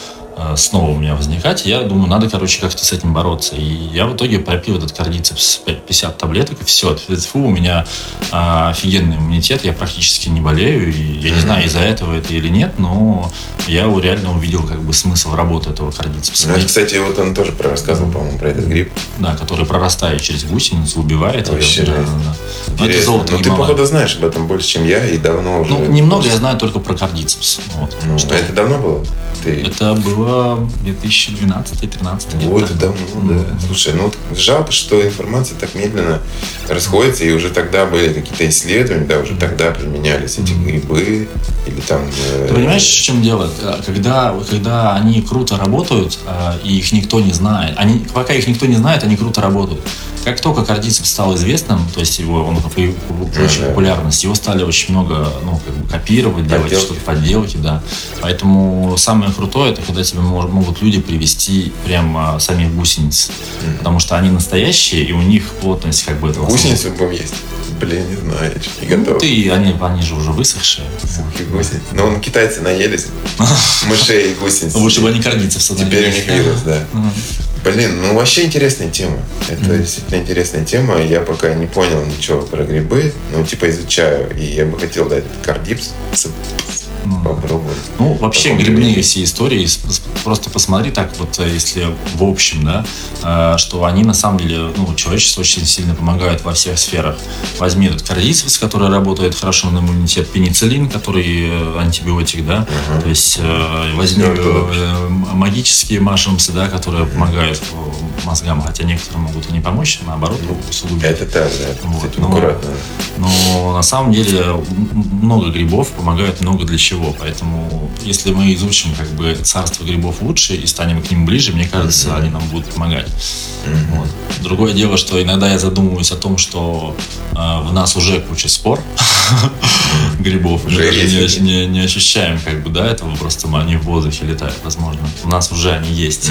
снова у меня возникать. Я думаю, надо, короче, как-то с этим бороться. И я в итоге пропил этот кардицепс 50 таблеток, и все. Фу, у меня а, офигенный иммунитет, я практически не болею. И я не знаю, из-за этого это или нет, но я реально увидел как бы смысл работы этого кардицепса. Ну, кстати, вот он тоже про рассказывал, по-моему, про этот гриб. Да, который прорастает через гусеницу, убивает ее. Вообще Да, да, да. Но это золото Ну, ты, походу, знаешь об этом больше, чем я, и давно уже. Ну, немного я знаю только про кардицепс. Вот. Ну, Что это давно было? Ты... Это было 2012-2013 Вот, давно, да. Слушай, ну вот жалко, что информация так медленно расходится, и уже тогда были какие-то исследования, да, уже тогда применялись эти грибы, или там... э, Ты понимаешь, в чем дело? Э, Когда, когда они круто работают, э, и их никто не знает, они, пока их никто не знает, они круто работают. Как только кардицепс стал известным, то есть его, он по- получил популярность, его стали очень много ну, как бы копировать, делать Подделки. что-то, подделки, да. Поэтому самое крутое, это когда тебе могут люди привести прямо самих гусениц. Потому что они настоящие, и у них плотность как бы этого Гусеницы будем есть. Блин, не знаю, я чуть не Ну, готов. ты, они, они же уже высохшие. Сухие гусеницы. Но он китайцы наелись. Мышей и гусениц. Лучше бы они кардицепса Теперь у них вирус, да. Блин, ну вообще интересная тема. Это действительно интересная тема. Я пока не понял ничего про грибы, ну типа изучаю. И я бы хотел дать кардипс Ну, попробовать. Ну, вообще грибные все истории, просто посмотри так вот, э, если в общем, да, э, что они на самом деле, ну, человечеству очень сильно помогают во всех сферах. Возьми этот кардицепс, который работает хорошо на иммунитет, пенициллин, который э, антибиотик, да, Ага. то есть возьми Ну, магические машинцы, да, которые помогают э, мозгам, хотя некоторые могут и не помочь, наоборот, усугубить. Это так, да. Вот, ну, аккуратно. Но на самом деле много грибов помогают много для чего. Поэтому если мы изучим как бы царство грибов лучше и станем к ним ближе, мне кажется, они нам будут помогать. Вот. Другое дело, что иногда я задумываюсь о том, что э, в нас уже куча спор грибов. Мы даже не, не- ощущаем как бы, да, этого, просто они в воздухе летают, возможно. У нас уже они есть.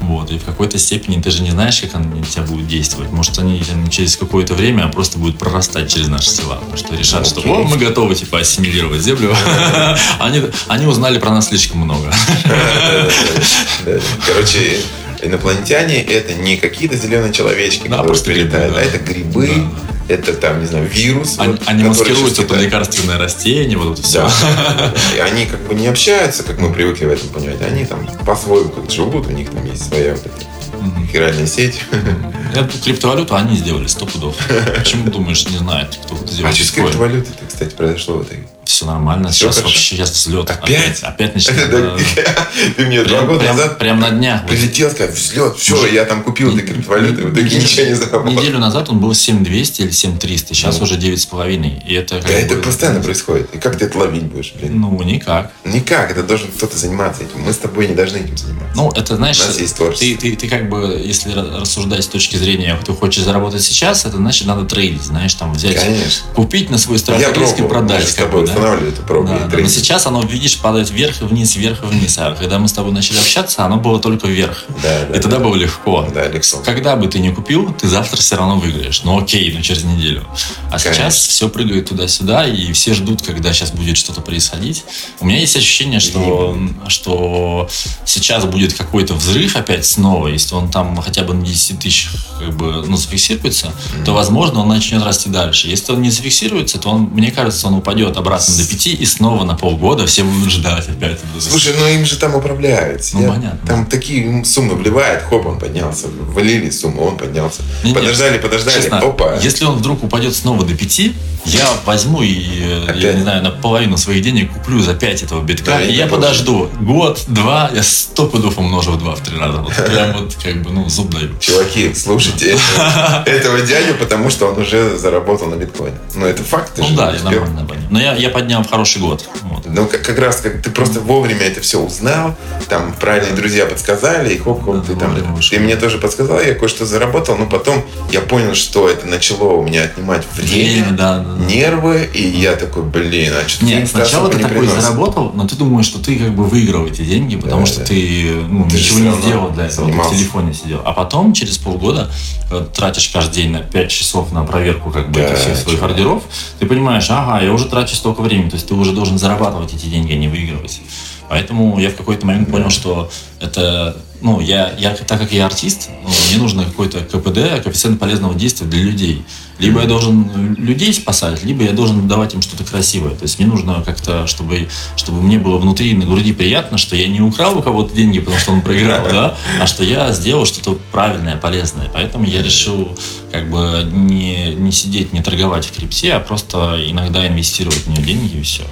Вот. И в какой-то степени ты же не знаешь, как они на тебя будут действовать. Может, они там, через какое-то время просто будут прорастать через наши тела. Потому что решат, что Окей. «О, мы готовы типа ассимилировать землю. Они, они узнали про нас слишком много. Короче, инопланетяне это не какие-то зеленые человечки, Да, которые просто грибы, прилетают, да. а это грибы, Да, это там, не знаю, вирус. Они, вот, они маскируются под лекарственное растение, вот это все. Да. И они как бы не общаются, как мы привыкли в этом понимать. Они там по-своему как живут, у них там есть своя вот эта хиральная сеть. Эту криптовалюту они сделали сто пудов. Почему думаешь, не знает, кто это А сделал? что с криптовалютой-то, кстати, произошло в итоге? Все нормально. Всё Сейчас хорошо. вообще сейчас взлет. Опять? Опять да. Ты мне два года назад прям на днях. Вот прилетел, сказал, взлет, все, я там купил этой криптовалюты, в итоге ничего не заработал. Неделю назад он был 7200 или 7300, сейчас Ну. уже 9,5. И это, Да это постоянно происходит. И как ты это ловить будешь, блин? Ну, никак. Никак, это должен кто-то заниматься этим. Мы с тобой не должны этим заниматься. Ну, это, знаешь, У нас есть творчество. ты, ты, ты как бы, если ра- рассуждать с точки зрения, ты хочешь заработать сейчас, это значит надо трейдить, знаешь, там взять, Конечно. купить на свой страх риск и мы продать. же с как тобой бы, да? Устанавливали эту пробу. Да, и да. Но сейчас оно, видишь, падает вверх и вниз, вверх и вниз. А когда мы с тобой начали общаться, оно было только вверх. Да, да, и тогда да. было легко. Да, легко. Когда бы ты не купил, ты завтра все равно выиграешь. Ну окей, ну через неделю. А Конечно. сейчас все прыгает туда-сюда, и все ждут, когда сейчас будет что-то происходить. У меня есть ощущение, что, что сейчас будет будет какой-то взрыв опять снова, если он там хотя бы на 10 тысяч как бы, ну, зафиксируется, mm-hmm. то, возможно, он начнет расти дальше. Если он не зафиксируется, то он, мне кажется, он упадет обратно до 5 и снова на полгода все будут ждать опять. Слушай, ну им же там управляют. Ну, Я, понятно. Там такие суммы вливает, хоп, он поднялся. Валили сумму, он поднялся. Не, подождали, нет, подождали, честно, опа. Если он вдруг упадет снова до 5, я возьму и, опять? я не знаю, на половину своих денег куплю за 5 этого битка, да, и я подожду. Год, два, я сто пудов умножу в два, в три раза. Вот прям вот как бы, ну, зуб даю. Чуваки, слушайте этого дядю, потому что он уже заработал на биткоине. Ну, это факт. Ну да, я нормально. Но я, я поднял в хороший год. Ну, как, раз как ты просто вовремя это все узнал, там правильные друзья подсказали, и хоп-хоп, ты там... Ты мне тоже подсказал, я кое-что заработал, но потом я понял, что это начало у меня отнимать время, да, да, нервы, и я такой, блин, а что Нет, сначала ты такой приносит. заработал, но ты думаешь, что ты как бы выиграл эти деньги, потому да, что да. ты, ну, ты ничего не сделал для этого, занимался. в телефоне сидел. А потом, через полгода, э, тратишь каждый день на 5 часов на проверку как бы да, этих всех своих ордеров, ты понимаешь, ага, я уже трачу столько времени, то есть ты уже должен зарабатывать эти деньги, а не выигрывать. Поэтому я в какой-то момент понял, что это, ну, я, я так как я артист, ну, мне нужно какой-то КПД, коэффициент полезного действия для людей. Либо я должен людей спасать, либо я должен давать им что-то красивое. То есть мне нужно как-то, чтобы, чтобы мне было внутри на груди приятно, что я не украл у кого-то деньги, потому что он проиграл, да, а что я сделал что-то правильное, полезное. Поэтому я решил как бы не, не сидеть, не торговать в крипте, а просто иногда инвестировать в нее деньги и все.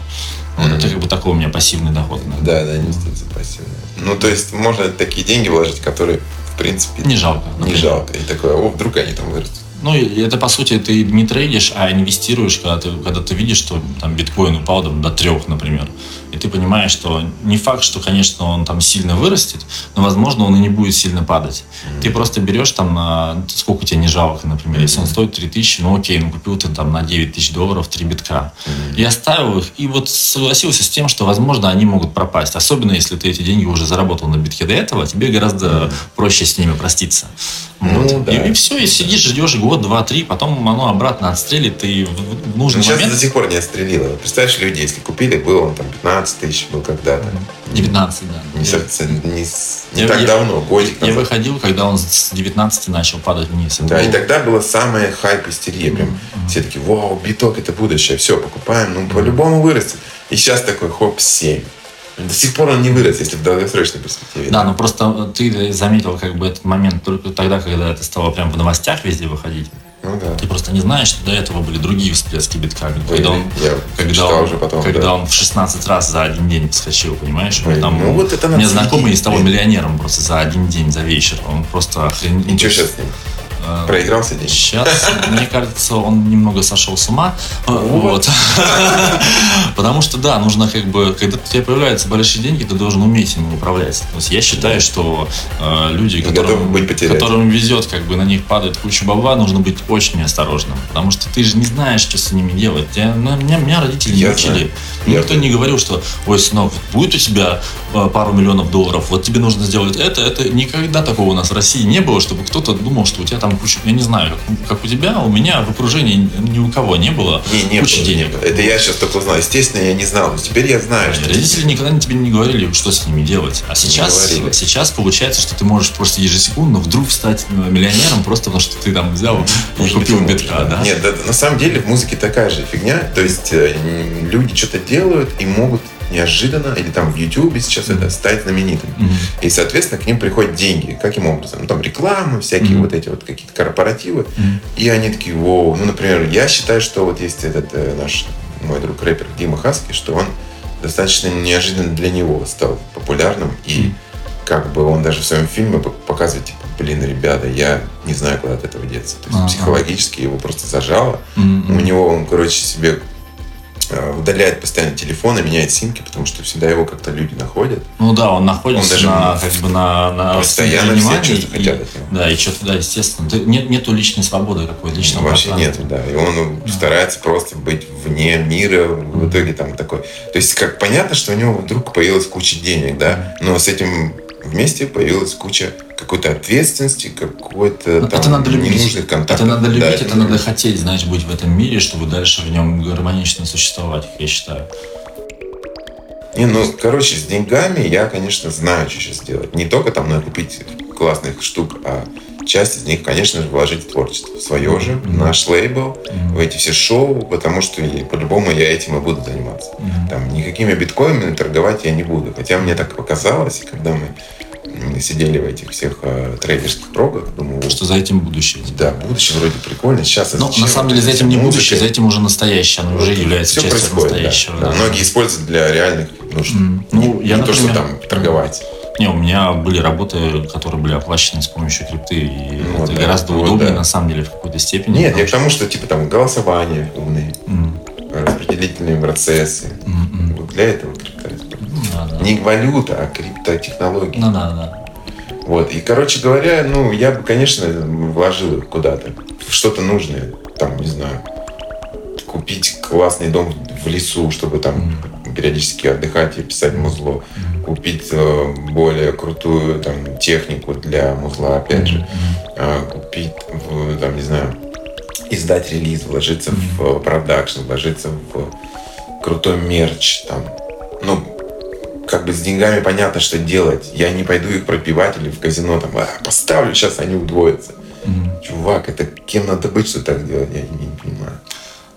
Вот mm-hmm. это как бы такой у меня пассивный доход. Иногда. Да, да, инвестиции пассивные. Ну, то есть можно такие деньги вложить, которые, в принципе, не жалко. Не жалко. И такое, о, вдруг они там вырастут. Ну, это по сути ты не трейдишь, а инвестируешь, когда ты, когда ты видишь, что там биткоин упал там, до трех, например. И ты понимаешь, что не факт, что, конечно, он там сильно вырастет, но, возможно, он и не будет сильно падать. Mm-hmm. Ты просто берешь там, на, сколько тебе не жалко, например, mm-hmm. если он стоит 3 тысячи, ну окей, ну купил ты там на 9 тысяч долларов 3 битка. Mm-hmm. И оставил их, и вот согласился с тем, что, возможно, они могут пропасть. Особенно, если ты эти деньги уже заработал на битке до этого, тебе гораздо mm-hmm. проще с ними проститься. Ну, вот. да. и, и все, и сидишь, ждешь год, два, три, потом оно обратно отстрелит, и в, нужный Сейчас момент... до сих пор не отстрелило. Представляешь, люди, если купили, было там 15 тысяч был когда-то. 19, да. Не, не, не я, так я, давно, годик назад. Я выходил, когда он с 19 начал падать вниз. Да, был... и тогда было самое хайп истерия. Прям mm-hmm. все такие, вау, биток это будущее, все, покупаем, ну mm-hmm. по-любому вырастет. И сейчас такой хоп, 7. До сих пор он не вырос, если в долгосрочной перспективе. Да, но просто ты заметил как бы этот момент только тогда, когда это стало прям в новостях везде выходить. Ну, да. Ты просто не знаешь, что до этого были другие всплески биткоина. Когда он, когда он, уже потом, когда да. он в 16 раз за один день подскочил, понимаешь? Ой, там, ну, вот это у меня знакомый стал миллионером просто за один день, за вечер. Он просто охренел. Ничего сейчас с ним? А, Проигрался деньги? Сейчас, мне кажется, он немного сошел с ума. Вот. Потому что, да, нужно как бы, когда у тебя появляются большие деньги, ты должен уметь ими управлять. То есть я считаю, что э, люди, которым, которым везет, как бы на них падает куча бабла, нужно быть очень осторожным. Потому что ты же не знаешь, что с ними делать. Я, ну, меня, меня родители не учили. Никто не говорил, что, ой, сынок, будет у тебя э, пару миллионов долларов, вот тебе нужно сделать это. Это никогда такого у нас в России не было, чтобы кто-то думал, что у тебя там кучу, я не знаю, как у тебя, у меня в окружении ни у кого не было не, не кучи было, денег. Это я сейчас только узнаю. Естественно, я не знал, но теперь я знаю. Что родители никогда тебе не говорили, что с ними делать. А сейчас, сейчас получается, что ты можешь просто ежесекундно вдруг стать э, миллионером просто потому, что ты там взял и купил битка, да? Нет, да, на самом деле в музыке такая же фигня. То есть э, люди что-то делают и могут неожиданно, или там в YouTube сейчас это стать знаменитым. Mm-hmm. И, соответственно, к ним приходят деньги. Каким образом? Ну, там реклама, всякие mm-hmm. вот эти вот какие-то корпоративы. Mm-hmm. И они такие, вау. Ну, например, я считаю, что вот есть этот э, наш мой друг рэпер Дима Хаски, что он достаточно неожиданно для него стал популярным. И как бы он даже в своем фильме показывает, типа, блин, ребята, я не знаю, куда от этого деться. То есть uh-huh. психологически его просто зажало. Mm-hmm. У него он, короче, себе удаляет постоянно телефон и меняет симки, потому что всегда его как-то люди находят. Ну да, он находится он даже на, как бы на, на постоянно все что-то хотят от него. Да, и что-то, да, естественно. Нет, нету личной свободы какой-то, личного ну, Вообще нет, да. И он да. старается просто быть вне мира, в итоге там такой. То есть, как понятно, что у него вдруг появилась куча денег, да, но с этим вместе появилась куча какой-то ответственности, какой-то там это надо любить. контакт. Это надо любить, да, это, это надо хотеть, знаешь, быть в этом мире, чтобы дальше в нем гармонично существовать, я считаю. Не, ну, короче, с деньгами я, конечно, знаю, что сейчас делать. Не только там надо купить классных штук, а часть из них, конечно же, вложить в творчество. Свое же, mm-hmm. наш лейбл, mm-hmm. в эти все шоу, потому что по-любому я этим и буду заниматься. Mm-hmm. Там никакими биткоинами торговать я не буду. Хотя мне так показалось, когда мы сидели в этих всех э, трейдерских прогах, думаю... Что за этим будущее. Да, будущее вроде прикольно. Сейчас Но на самом деле за этим не музыка, будущее, за этим уже настоящее. Оно уже является частью настоящего. Да, да. Да. Многие используют для реальных нужд. Mm. Ну, не, я, не например, то, что там торговать. Не, у меня были работы, которые были оплачены с помощью крипты, и ну, это да, гораздо вот, удобнее, да. на самом деле, в какой-то степени. Нет, я к тому, что, типа, там, голосование умные, mm. распределительные процессы. Mm-hmm. Вот для этого крипта. Не валюта, а криптотехнологии. Ну, да, да. Вот. И, короче говоря, ну, я бы, конечно, вложил их куда-то. В что-то нужное. Там, не знаю, купить классный дом в лесу, чтобы там mm. периодически отдыхать и писать музло. Mm. Купить э, более крутую там, технику для музла, опять же. Mm. Купить, там, не знаю, издать релиз, вложиться в продакшн, вложиться в крутой мерч. Там. Ну, как бы с деньгами понятно, что делать. Я не пойду их пропивать или в казино там, а, поставлю, сейчас они удвоятся. Mm-hmm. Чувак, это кем надо быть, что так делать, я не, не понимаю.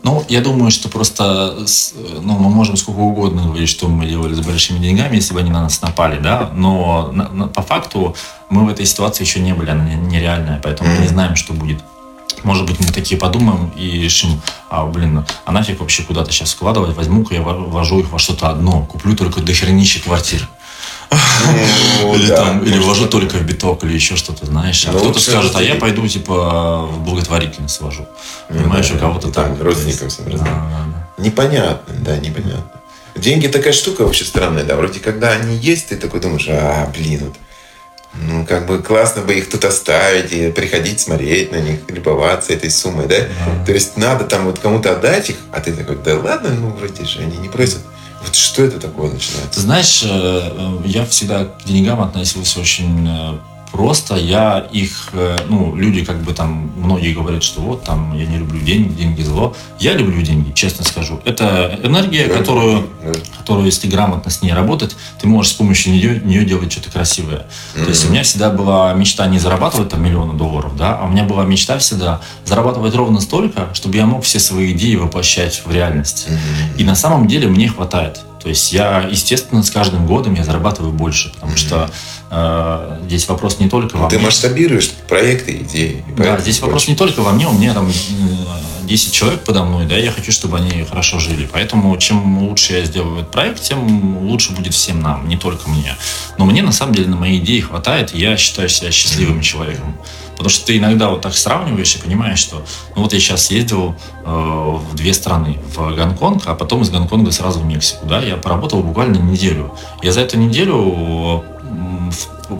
Ну, я думаю, что просто ну, мы можем сколько угодно говорить, что мы делали с большими деньгами, если бы они на нас напали, да, но на, на, по факту мы в этой ситуации еще не были, она нереальная, поэтому mm-hmm. мы не знаем, что будет. Может быть, мы такие подумаем и решим, а, блин, а нафиг вообще куда-то сейчас вкладывать, возьму-ка я вложу их во что-то одно, куплю только дохеренища квартир. Ну, или там, или вложу только в биток, или еще что-то, знаешь. А ну, кто-то скажет, а я пойду, типа, в благотворительность вложу. Ну Понимаешь, у кого-то там. Родственникам всем Непонятно, да, непонятно. Деньги такая штука вообще странная, да. Вроде когда они есть, ты такой думаешь, а, блин, вот ну, как бы классно бы их тут оставить и приходить смотреть на них, любоваться этой суммой, да? Mm-hmm. То есть надо там вот кому-то отдать их, а ты такой, да ладно, ну, вроде же они не просят. Вот что это такое начинается? Ты знаешь, э, э, я всегда к деньгам относился очень э, просто я их, э, ну, люди как бы там, многие говорят, что вот там я не люблю деньги, деньги зло. Я люблю деньги, честно скажу. Это энергия, да, которую, да. которую, если грамотно с ней работать, ты можешь с помощью нее, нее делать что-то красивое. Mm-hmm. То есть у меня всегда была мечта не зарабатывать там миллионы долларов, да, а у меня была мечта всегда зарабатывать ровно столько, чтобы я мог все свои идеи воплощать в реальность. Mm-hmm. И на самом деле мне хватает. То есть я, естественно, с каждым годом я зарабатываю больше, потому mm-hmm. что э, здесь вопрос не только во Ты мне. масштабируешь проекты, идеи. Да, здесь больше. вопрос не только во мне, у меня там 10 человек подо мной, да, я хочу, чтобы они хорошо жили. Поэтому чем лучше я сделаю этот проект, тем лучше будет всем нам, не только мне. Но мне на самом деле на мои идеи хватает, и я считаю себя счастливым человеком. Потому что ты иногда вот так сравниваешь и понимаешь, что ну вот я сейчас ездил э, в две страны, в Гонконг, а потом из Гонконга сразу в Мексику, да, я поработал буквально неделю. Я за эту неделю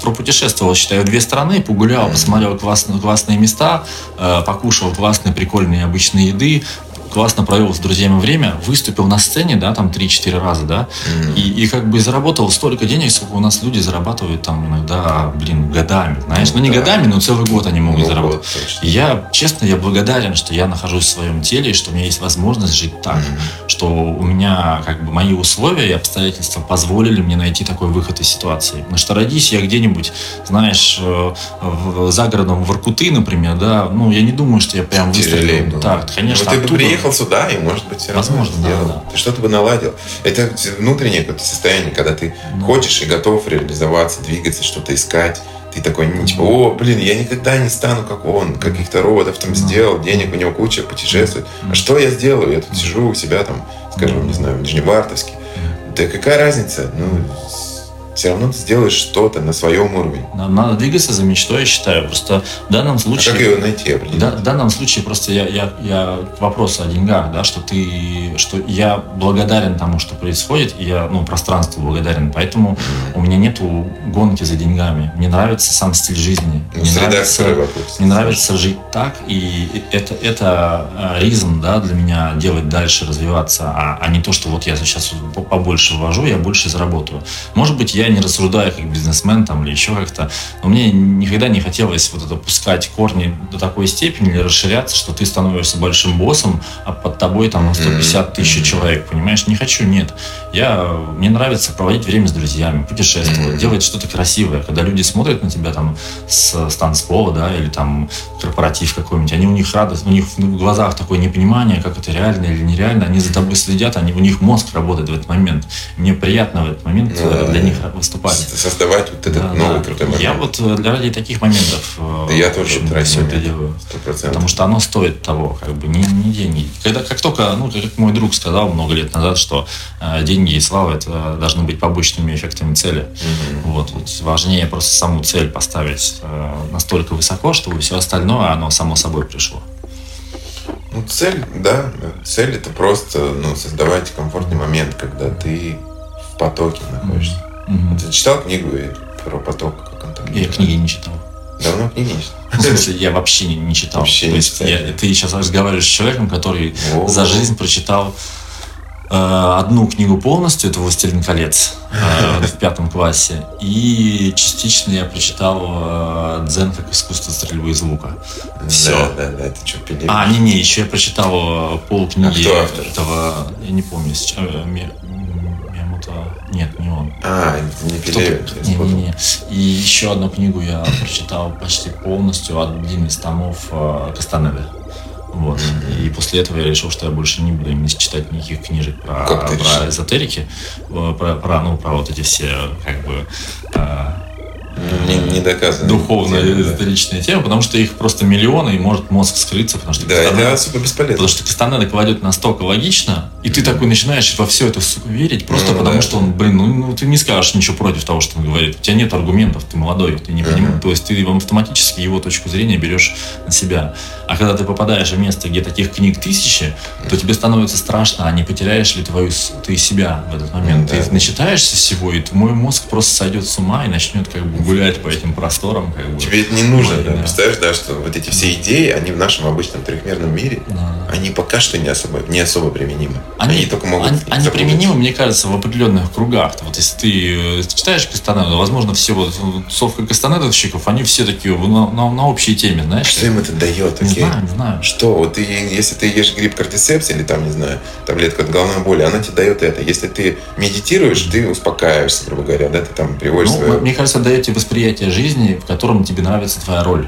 пропутешествовал, считаю, в две страны, погулял, посмотрел классные, классные места, э, покушал классные, прикольные обычные еды, классно провел с друзьями время, выступил на сцене, да, там 3-4 раза, да, mm-hmm. и, и как бы заработал столько денег, сколько у нас люди зарабатывают там иногда, блин, годами, знаешь, ну, ну не да. годами, но целый год они могут ну, заработать. Вот, я, честно, я благодарен, что я нахожусь в своем теле, что у меня есть возможность жить так, mm-hmm. что у меня как бы мои условия и обстоятельства позволили мне найти такой выход из ситуации. Потому что родись я где-нибудь, знаешь, э, в, за городом в Иркуты, например, да, ну, я не думаю, что я прям выстрелил. Так, конечно, Но ты бы приехал сюда, и, может быть, все Возможно, сделал. Да, да. Ты что-то бы наладил. Это внутреннее какое-то состояние, когда ты да. хочешь и готов реализоваться, двигаться, что-то искать. Ты такой, не типа, о, блин, я никогда не стану, как он, каких-то роботов там сделал, денег у него куча, путешествует. А что я сделаю? Я тут сижу у себя там, скажем, не знаю, в Нижневартовске. Да какая разница? Ну, все равно ты сделаешь что-то на своем уровне. Надо двигаться за мечтой, я считаю. Просто в данном случае... А как ее найти? Да, в данном случае просто я, я, я к вопросу о деньгах, да, что ты, что я благодарен тому, что происходит, и я, ну, пространству благодарен, поэтому mm-hmm. у меня нету гонки за деньгами. Мне нравится сам стиль жизни. Ну, мне нравится, мне нравится жить так, и это, это ризм, да, для меня делать дальше, развиваться, а, а не то, что вот я сейчас побольше ввожу, я больше заработаю. Может быть, я я не рассуждаю как бизнесмен там или еще как-то, но мне никогда не хотелось вот это пускать корни до такой степени или расширяться, что ты становишься большим боссом, а под тобой там 150 тысяч человек, понимаешь? Не хочу, нет. Я, мне нравится проводить время с друзьями, путешествовать, делать что-то красивое. Когда люди смотрят на тебя там с, с танцпола, да, или там корпоратив какой-нибудь, они у них радость, у них в глазах такое непонимание, как это реально или нереально, они за тобой следят, они, у них мозг работает в этот момент. Мне приятно в этот момент э, для них выступать. Создавать вот этот да, новый да. крутой момент. Я вот э, для ради таких моментов э, да я тоже все это делаю. 100%. Потому что оно стоит того, как бы, не, не деньги. Когда, как только, ну, как мой друг сказал много лет назад, что э, деньги и слава это должны быть побочными эффектами цели. Mm-hmm. Вот, вот важнее просто саму цель поставить э, настолько высоко, чтобы все остальное, оно само собой пришло. Ну, цель, да, цель это просто ну, создавать комфортный момент, когда ты в потоке находишься. Mm-hmm. Ты читал книгу про поток? Как он там я книги не читал. Давно книги не читал? В смысле, я вообще не, не читал. Вообще не читал. Я, ты сейчас разговариваешь с человеком, который О-о-о. за жизнь прочитал Э, одну книгу полностью, это «Властелин колец» э, в пятом классе, и частично я прочитал э, «Дзен как искусство стрельбы из лука». Все. Да, да, да, это что, пилили? А, не-не, еще я прочитал полкниги а этого, я не помню, сейчас, нет, не он. А, не Пелевин. Не, не, не. И еще одну книгу я прочитал почти полностью, один из томов Кастанеда. Вот. И после этого я решил, что я больше не буду именно читать никаких книжек про, про эзотерики, э, про, про, ну, про вот эти все как бы а, не, не доказано. Духовная эзотеричная тема, потому что их просто миллионы, и может мозг скрыться, потому что да, Кастанеда, это особо бесполезно. Потому что Кастанеда кладет настолько логично, и ты такой начинаешь во все это сука, верить, просто ну, потому да. что он, блин, ну, ну ты не скажешь ничего против того, что он говорит. У тебя нет аргументов, ты молодой, ты не понимаешь. Uh-huh. То есть ты автоматически его точку зрения берешь на себя. А когда ты попадаешь в место, где таких книг тысячи, то тебе становится страшно, а не потеряешь ли твою, ты себя в этот момент. Да. Ты начитаешься всего, и мой мозг просто сойдет с ума и начнет как бы гулять по этим просторам. Как бы. Тебе это не нужно, да, да. представляешь, да, что вот эти все идеи, они в нашем обычном трехмерном мире, да. они пока что не особо, не особо применимы. Они, они только могут... Они, они применимы, мне кажется, в определенных кругах. Вот если ты э, читаешь Кастанеду, возможно, все вот совка Кастанедовщиков, они все такие на, на, на общей теме, знаешь? Что им это дает? Не знаю, не знаю. Что? Вот ты, если ты ешь гриб кортицепс или там, не знаю, таблетка от головной боли, она тебе дает это. Если ты медитируешь, ты успокаиваешься, грубо говоря, да, ты там приводишь ну, свое... Мне кажется, дает тебе восприятие жизни, в котором тебе нравится твоя роль.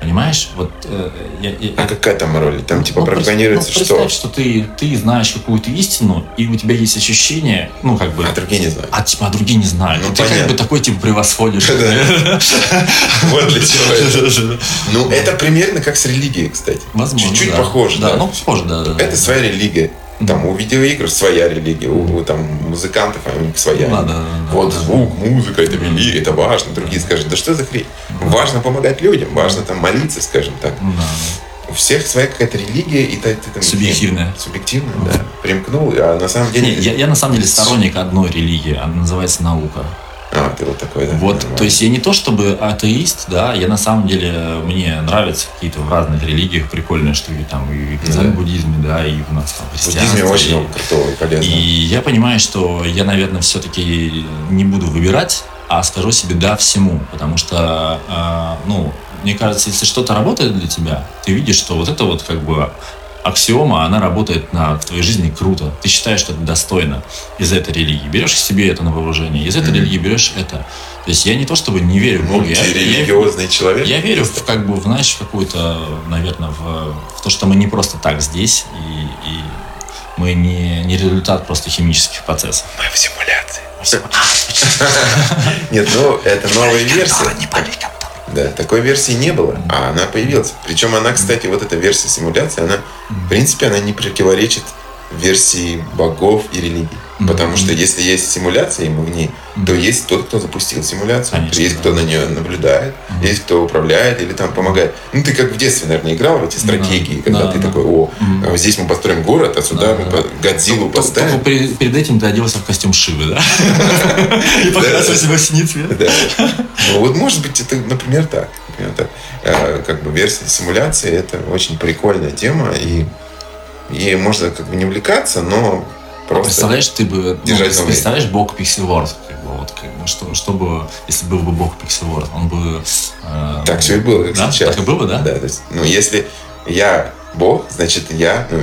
Понимаешь? Вот, э, я, я, а какая там роль? Там типа ну, пропагандируется ну, что? что ты, ты знаешь какую-то истину, и у тебя есть ощущение, ну как бы... А другие не знают. А типа, а другие не знают. Ну, ты понятно. как бы такой типа превосходишь. Вот для чего это. Ну, это примерно как с религией, кстати. Возможно, Чуть-чуть похоже. Да, ну похоже, да. Это своя религия. Там у видеоигр своя религия, у, у там музыкантов у них своя. Да, да, вот да, звук, музыка, это великое, это важно. Другие скажут, да что за хрень? Важно помогать людям, важно там молиться, скажем так. У всех своя какая-то религия, и ты, ты там... Субъективная. Субъективная, да. Примкнул, а на самом деле... Не, я, я на самом деле сторонник одной религии, она называется наука. А, ты вот такой, да? Вот, то есть я не то чтобы атеист, да, я на самом деле, мне нравятся какие-то в разных религиях прикольные штуки, там, и в да. буддизме, да, и у нас там В буддизме очень круто и полезно. И я понимаю, что я, наверное, все-таки не буду выбирать, а скажу себе «да» всему, потому что, э, ну, мне кажется, если что-то работает для тебя, ты видишь, что вот это вот как бы аксиома, она работает на, в твоей жизни круто. Ты считаешь, что это достойно из этой религии. Берешь себе это на вооружение, из этой mm-hmm. религии берешь это. То есть я не то чтобы не верю в Бога. Я, религиозный я, человек. Я верю в, как бы, знаешь, в какую-то, наверное, в, в то, что мы не просто так здесь, и, и мы не, не результат просто химических процессов. Мы в симуляции. Нет, ну это новая версия. Не да, такой версии не было, а она появилась. Причем она, кстати, вот эта версия симуляции, она, в принципе, она не противоречит версии богов и религий. Потому что если есть симуляция, и мы в ней, то есть тот, кто запустил симуляцию, Конечно, есть да. кто на нее наблюдает, mm-hmm. есть кто управляет или там помогает. Ну, ты как в детстве, наверное, играл в эти стратегии, да, когда да, ты да. такой, о, mm-hmm. здесь мы построим город, а сюда да, мы да. Годзиллу поставим. Только перед этим ты оделся в костюм Шивы, да? И показывал себя синицами. Да. Ну, вот может быть, это, например, так. Э, как бы версия симуляции, это очень прикольная тема, и и можно как бы не увлекаться, но просто Представляешь, ты бы... Ну, представляешь, бог World, как бы, Вот, как, бы, что, чтобы, если был бы бог Pixelworld, он бы... Э, так все и было, да? сейчас. Так и было, да? Да, то есть, ну, если я бог, значит, я, ну,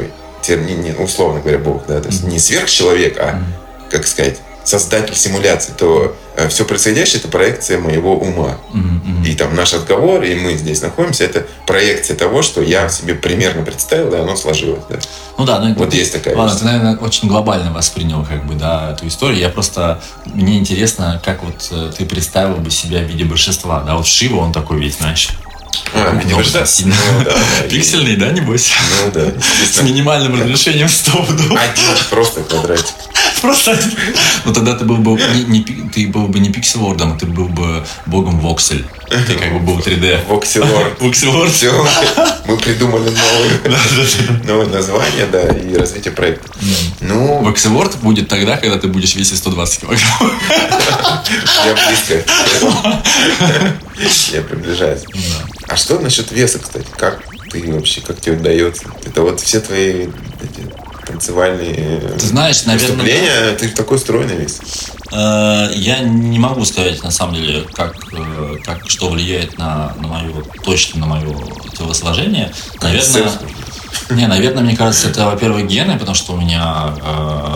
не, условно говоря, бог, да, то есть mm-hmm. не сверхчеловек, а, mm-hmm. как сказать, создатель симуляции, то э, все происходящее это проекция моего ума. Mm-hmm. И там наш разговор, и мы здесь находимся, это проекция того, что я себе примерно представил, и оно сложилось. Да? Ну да, ну вот ты, есть такая. Ладно, вещь. ты, наверное, очень глобально воспринял как бы, да, эту историю. Я просто мне интересно, как вот э, ты представил бы себя в виде большинства, да, вот Шива, он такой весь, знаешь. А, видимо, да. Сильный. Ну, да, Пиксельный, да, небось? Ну да. С минимальным разрешением 100 Один просто квадратик. Просто Ну тогда ты был бы не, не, ты был бы не пикселордом, ты был бы богом Воксель. Ты как бы был 3D. Вокселорд. Вокселорд. Все. Мы придумали новое, новое название, да, и развитие проекта. Ну... Вокселорд будет тогда, когда ты будешь весить 120 килограмм. Я близко. Я приближаюсь. А что насчет веса, кстати? Как ты вообще, как тебе удается? Это вот все твои эти, танцевальные ты знаешь, наверное, выступления, да. ты такой стройный весь. Э, я не могу сказать, на самом деле, как, э, как что влияет на, на мое, точно на мое телосложение. Наверное, не, наверное, мне кажется, это, во-первых, гены, потому что у меня э,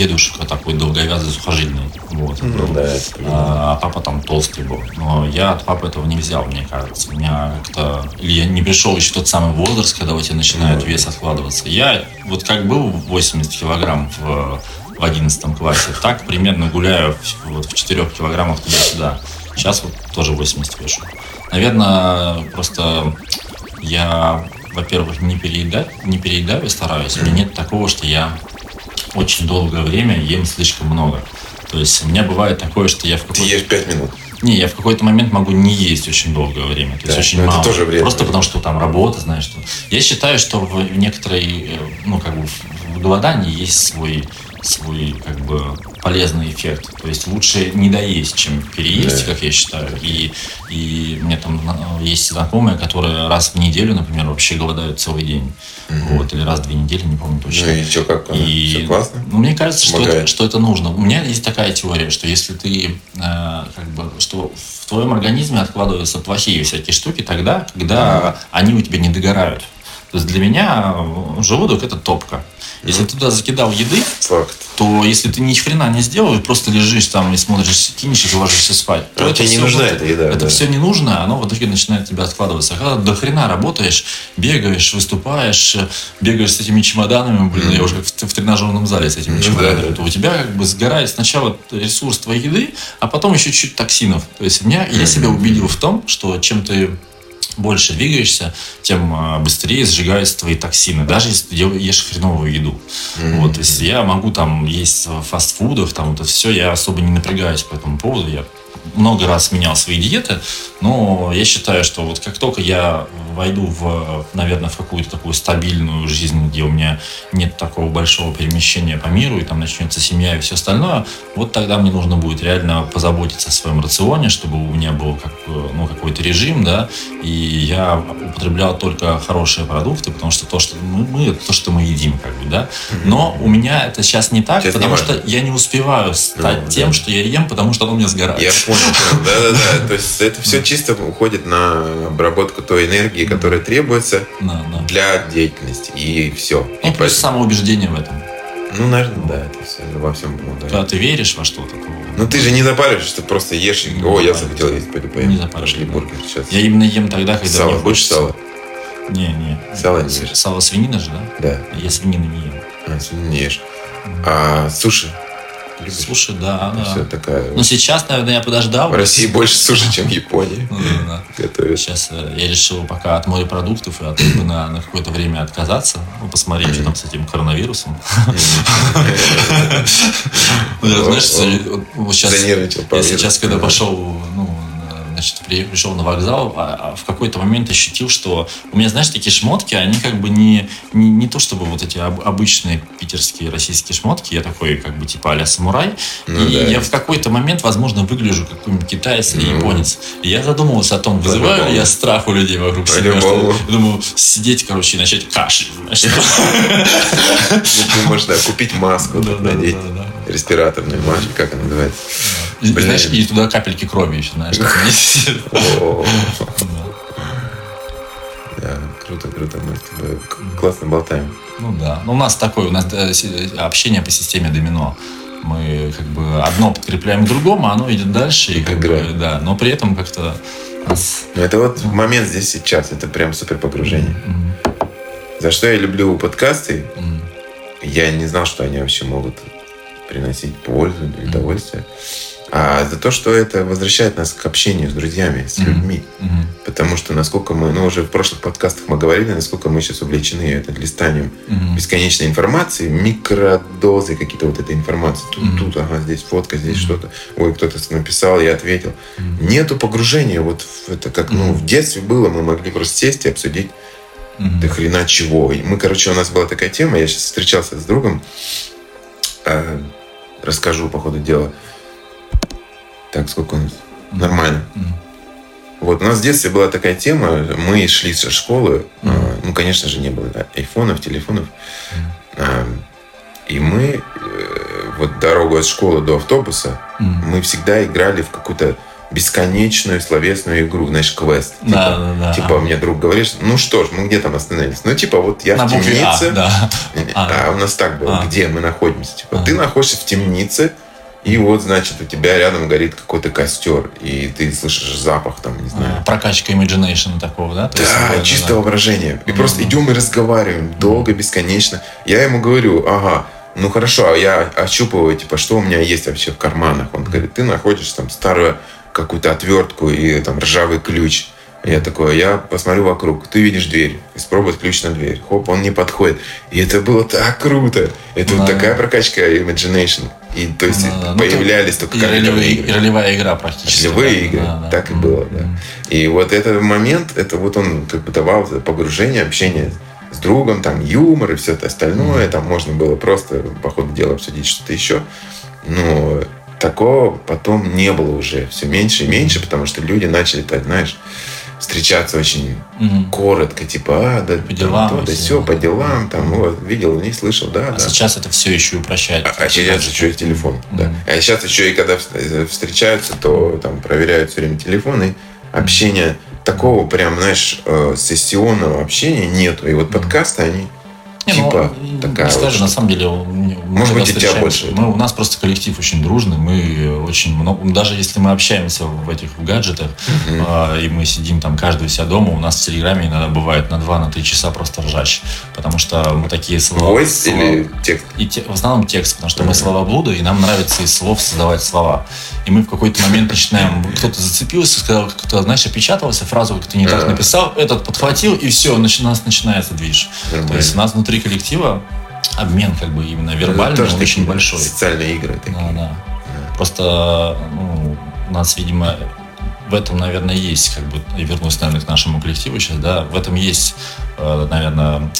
дедушка такой долговязый, сухожильный. Вот, ну, да, а, а папа там толстый был. Но я от папы этого не взял, мне кажется. У меня как-то... Или я не пришел еще в тот самый возраст, когда у тебя начинает вес откладываться. Я вот как был 80 килограмм в, в 11 классе, так примерно гуляю вот в 4 килограммах туда-сюда. Сейчас вот тоже 80 вешу. Наверное, просто я, во-первых, не переедаю, не переедаю, стараюсь. У меня нет такого, что я очень долгое время ем слишком много. То есть у меня бывает такое, что я в какой-то... Ты ешь 5 минут. Не, я в какой-то момент могу не есть очень долгое время. То да, есть очень мало. Это тоже время. Просто потому что там работа, знаешь, что. Я считаю, что в некоторой, э, ну, как бы в голодании есть свой свой как бы полезный эффект. То есть лучше не доесть, чем переесть, да. как я считаю. И, и у меня там есть знакомые, которые раз в неделю, например, вообще голодают целый день. Угу. Вот, или раз в две недели, не помню точно. Ну и что, как? И, Все классно? Ну, мне кажется, что это, что это нужно. У меня есть такая теория, что если ты э, как бы, что в твоем организме откладываются плохие всякие штуки тогда, когда они у тебя не догорают. То есть для меня желудок это топка. Если ты туда закидал еды, Факт. то если ты ни хрена не сделал, просто лежишь там и смотришь кинчик и ложишься спать, то а это тебе не нужна эта еда. Это да. все не нужно, оно в итоге начинает тебя откладываться. А когда до хрена работаешь, бегаешь, выступаешь, бегаешь с этими чемоданами, блин, mm-hmm. я уже как в, в тренажерном зале с этими mm-hmm. чемоданами, то у тебя как бы сгорает сначала ресурс твоей еды, а потом еще чуть токсинов. То есть меня, mm-hmm. я себя убедил в том, что чем ты больше двигаешься, тем а, быстрее сжигаются твои токсины, даже если ты ешь хреновую еду. Mm-hmm. Вот, если я могу там есть фастфудов, там это все, я особо не напрягаюсь по этому поводу, я много раз менял свои диеты, но я считаю, что вот как только я войду в, наверное, в какую-то такую стабильную жизнь, где у меня нет такого большого перемещения по миру, и там начнется семья и все остальное, вот тогда мне нужно будет реально позаботиться о своем рационе, чтобы у меня был как, ну, какой-то режим, да, и я употреблял только хорошие продукты, потому что то, что мы, мы это то, что мы едим, как бы, да. Но у меня это сейчас не так, сейчас потому что я не успеваю стать ну, тем, да. что я ем, потому что оно мне сгорает. Я понял, да-да-да, то есть это все чисто уходит на обработку той энергии, которая требуется да, да. для деятельности. И все. Ну, и плюс поэтому... самоубеждение в этом. Ну, наверное, да, это все во всем помогает. Когда ты веришь во что-то, то... Ну, ты же не запариваешь, что просто ешь и... О, я захотел есть, пойду поем. Не запариваешь. Пошли бургер сейчас. Я именно ем тогда, когда Сало, мне хочешь сало? Не, не. Сало не ешь? Сало свинина же, да? Да. Я свинину не ем. А, свинину не ешь. А суши? Любишь? Суши, да, да. Все такая. Ну, сейчас, наверное, я подождал. В России больше суши, чем в Японии. Ну, да, да. Готовят. Сейчас э, я решил пока от морепродуктов и от рыбы на, на какое-то время отказаться. Ну, посмотреть, что там с этим коронавирусом. Ну, знаешь, сейчас, когда пошел, ну, значит, пришел на вокзал, а, а в какой-то момент ощутил, что у меня, знаешь, такие шмотки, они как бы не, не, не то чтобы вот эти обычные питерские российские шмотки, я такой как бы типа а самурай, ну, и да. я в какой-то момент, возможно, выгляжу как какой-нибудь китаец или ну, японец. И я задумывался о том, вызываю ли я страх у людей вокруг себя. Что, думаю, сидеть, короче, и начать кашлять. Ну, можно купить маску, надеть респираторную маску, как она называется. И, Блин. знаешь, и туда капельки крови еще, знаешь. Да, круто, круто. Мы с тобой классно болтаем. Ну да. Ну, у нас такое, у нас э, си- общение по системе домино. Мы как бы одно подкрепляем к другому, а оно идет дальше. И как бы, да, но при этом как-то нас... Ну, это вот момент здесь сейчас. Это прям супер погружение. М, За что я люблю подкасты? м, Я не знал, что они вообще могут приносить пользу или удовольствие. А за то, что это возвращает нас к общению с друзьями, с людьми. Потому что насколько мы, ну уже в прошлых подкастах мы говорили, насколько мы сейчас увлечены это листанием бесконечной информации, микродозы какие-то вот этой информации. Тут, тут, ага, здесь фотка, здесь что-то. Ой, кто-то написал, я ответил. Нету погружения. Вот это как, ну, в детстве было, мы могли просто сесть и обсудить до хрена чего. И мы, короче, у нас была такая тема, я сейчас встречался с другом, э, расскажу по ходу дела. Так, сколько у нас? Нормально. Вот у нас в детстве была такая тема, мы шли со школы, э, ну, конечно же, не было да, айфонов, телефонов, А, и мы э, вот дорогу от школы до автобуса, М. мы всегда играли в какую-то бесконечную словесную игру, знаешь, квест. Да, Типа, да, да. типа мне друг говорит, ну что ж, мы где там остановились? Ну, типа, вот я На в букве А, темнице. да. А, А. у нас так было, А. где мы находимся. Типа, А. ты находишься в темнице, и вот, значит, у тебя рядом горит какой-то костер, и ты слышишь запах там, не знаю. А, Прокачка imagination такого, да? То есть, Да, да, чисто да. воображение. И Мгм. просто идем и разговариваем долго, бесконечно. Я ему говорю, ага, ну хорошо, а я ощупываю, типа, что у меня есть вообще в карманах. Он говорит, ты находишь там старую какую-то отвертку и там ржавый ключ. Я такой, я посмотрю вокруг, ты видишь дверь, испробуй ключ на дверь. Хоп, он не подходит. И это было так круто. Это вот Да. такая прокачка imagination. И то есть Да, да. Ну, появлялись только И ролевые, игры. и ролевая игра практически. Ролевые да, игры. да, да. Так и М, было, да. И вот этот момент, это вот он как бы давал погружение, общение с другом, там юмор и все это остальное. Там можно было просто по ходу дела обсудить что-то еще. Но такого потом не было уже. Все меньше и меньше, потому что люди начали, так, знаешь, встречаться очень Мгм. коротко, типа, а, да, По делам там, то, да все, по делам, там, вот, видел, не слышал, да, А да. сейчас это все еще упрощает. А, а сейчас еще и телефон, да. Мгм. А сейчас еще и когда вс- встречаются, то там проверяют все время телефон, и общения такого прям, знаешь, э, сессионного общения нету. И вот подкасты, они Ну, типа не такая скажу, вот на самом деле, мы Может быть, и тебя больше. Мы, у нас просто коллектив очень дружный, мы очень много, даже если мы общаемся в этих в гаджетах, а, и мы сидим там каждый у себя дома, у нас в Телеграме иногда бывает на 2-3 часа просто ржач, потому что мы такие слова... Войс слова- или текст? и те- в основном текст, потому что мы Мгм. словоблуды, и нам нравится из слов создавать слова. И мы в какой-то момент начинаем, кто-то зацепился, сказал, кто-то, знаешь, опечатался, фразу как-то не так написал, этот подхватил, и все, у нас начинается движ. То есть у нас внутри коллектива обмен как бы именно вербальный, Тоже очень большой. Социальные игры такие. Да, да. Просто ну, у нас, видимо, в этом, наверное, есть, как бы, и вернусь, наверное, к нашему коллективу сейчас, да, в этом есть, э, наверное,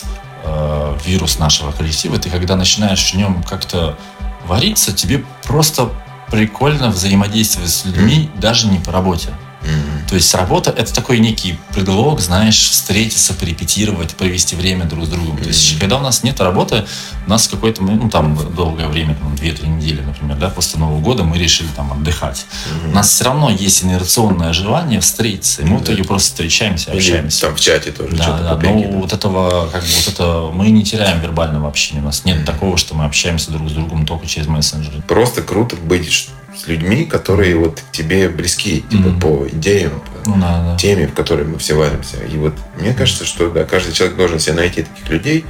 э, вирус нашего коллектива. Ты когда начинаешь в нем как-то вариться, тебе просто прикольно взаимодействовать с людьми, даже не по работе. То есть работа это такой некий предлог, знаешь, встретиться, порепетировать, провести время друг с другом. То есть, когда у нас нет работы, у нас какое-то, ну, там, долгое время, там, 2-3 недели, например, да, после Нового года мы решили там отдыхать. У нас все равно есть инерционное желание встретиться, и мы в итоге просто встречаемся, общаемся. Там в чате тоже Да, да, попрыгивает. но вот этого, как бы, вот это, мы не теряем вербального общения. У нас нет такого, что мы общаемся друг с другом только через мессенджеры. Просто круто быть с людьми, которые вот тебе близки, типа Мгм. по идеям, по Ну, да, да. теме, в которой мы все варимся. И вот мне кажется, что да, каждый человек должен себе найти таких людей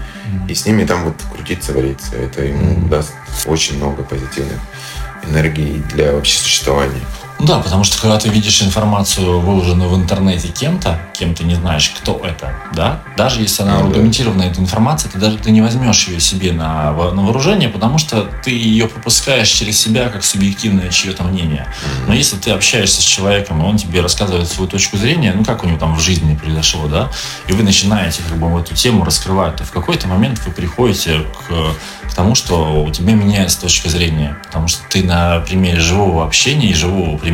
и с ними там вот крутиться, вариться. Это ему Мгм. даст очень много позитивных энергии для вообще существования. Ну да, потому что когда ты видишь информацию, выложенную в интернете кем-то, кем ты не знаешь, кто это, да, даже если она Ну да. аргументированная, эта информация, ты даже ты не возьмешь ее себе на, на вооружение, потому что ты ее пропускаешь через себя как субъективное чье-то мнение. Но если ты общаешься с человеком, и он тебе рассказывает свою точку зрения, ну как у него там в жизни произошло, да, и вы начинаете как бы эту тему раскрывать, то в какой-то момент вы приходите к, к тому, что у тебя меняется точка зрения, потому что ты на примере живого общения и живого примера,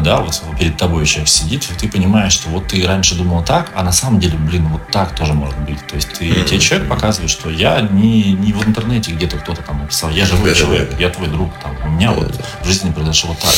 да, вот перед тобой человек сидит, и ты понимаешь, что вот ты раньше думал так, а на самом деле, блин, вот так тоже может быть. То есть ты, mm-hmm. тебе человек показывает, что я не, не в интернете где-то кто-то там написал, я живой да, человек, да, да. я твой друг, там, у меня да, вот да. в жизни произошло вот так.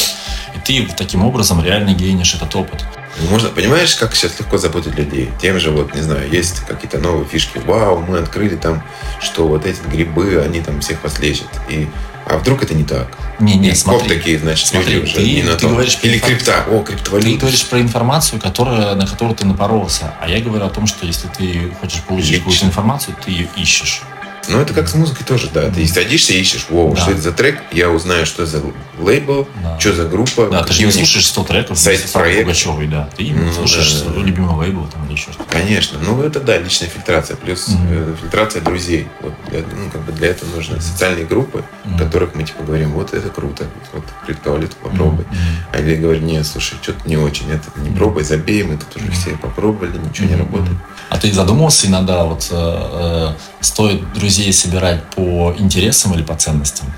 И ты таким образом реально гейнишь этот опыт. Можно, понимаешь, как сейчас легко заботить людей? Тем же, вот, не знаю, есть какие-то новые фишки. Вау, мы открыли там, что вот эти грибы, они там всех вас лечат. И а вдруг это не так? Не, не, и смотри. такие, значит, смотри, люди уже ты, не на ты. Говоришь Или крипта. О, криптовалюта. Ты говоришь про информацию, которая, на которую ты напоролся. А я говорю о том, что если ты хочешь получить какую-то информацию, ты ее ищешь. Ну, это как с музыкой тоже, да. Ты садишься и ищешь, воу, да. что это за трек, я узнаю, что за лейбл, да. что за группа. Да, ты же не слушаешь 100 треков сайт проект. Пугачевой, да. Ты ну, слушаешь да, да. любимый лейбл там или еще что-то. Конечно. Ну, это да, личная фильтрация. Плюс mm-hmm. фильтрация друзей. Вот для, ну, как бы для этого нужны социальные группы, mm-hmm. в которых мы типа говорим, вот это круто, вот криптовалюту попробуй. Mm-hmm. А или говорим, нет, слушай, что-то не очень, это не пробуй, забей, мы тут уже все попробовали, ничего mm-hmm. не работает. А ты задумывался иногда, вот э, э, стоит друзей собирать по интересам или по ценностям?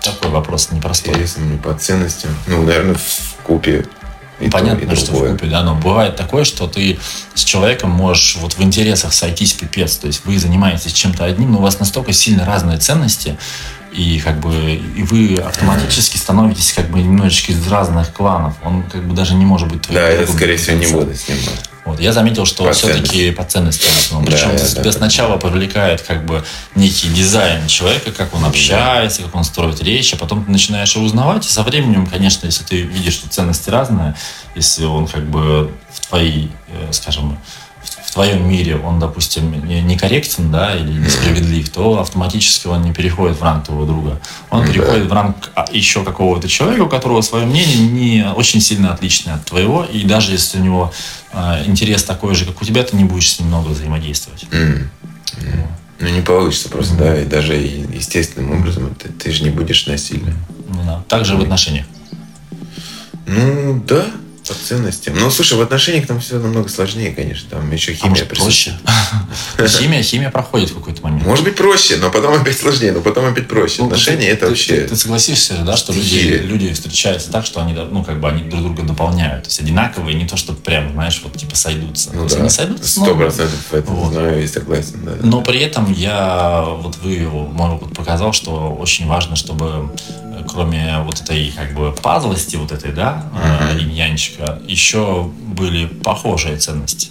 Такой вопрос непростой. Интересам или по ценностям? Ну, наверное, в купе и Понятно, то, и что в купе, да, но бывает такое, что ты с человеком можешь вот в интересах сойтись пипец, то есть вы занимаетесь чем-то одним, но у вас настолько сильно разные ценности, и как бы и вы автоматически становитесь как бы немножечко из разных кланов. Он как бы даже не может быть твоим. Да, я скорее всего не буду с ним. Вот. Я заметил, что по все-таки по ценностям в основном. Да, Причем да, тебя да, сначала привлекает как бы некий дизайн человека, как он общается, как он строит речь, а потом ты начинаешь его узнавать, и со временем, конечно, если ты видишь, что ценности разные, если он как бы в твоей, э, скажем, в твоем мире он, допустим, некорректен, да, или несправедлив, то автоматически он не переходит в ранг твоего друга. Он переходит в ранг а, еще какого-то человека, у которого свое мнение не очень сильно отличное от твоего, и даже если у него э, интерес такой же, как у тебя, ты не будешь с ним много взаимодействовать. Mm. Mm. Ну, не получится просто, mm. да, и даже естественным образом ты, ты же не будешь насильным. Ну, да. Также mm. в отношениях. Ну, да, по ценностям. Ну, слушай, в отношениях там все намного сложнее, конечно. Там еще химия. А может, проще? Химия, химия проходит в какой-то момент. Может быть, проще, но потом опять сложнее, но потом опять проще. Ну, Отношения это вообще... Ты, согласишься же, да, что люди, люди встречаются так, что они, ну, как бы они друг друга дополняют. То есть одинаковые, не то, что прям, знаешь, вот типа сойдутся. Ну, да. Они сойдутся. Сто процентов это знаю и согласен. Да, но при этом я, вот вы, мой опыт показал, что очень важно, чтобы кроме вот этой как бы пазлости вот этой, да, uh-huh. иньянчика, еще были похожие ценности.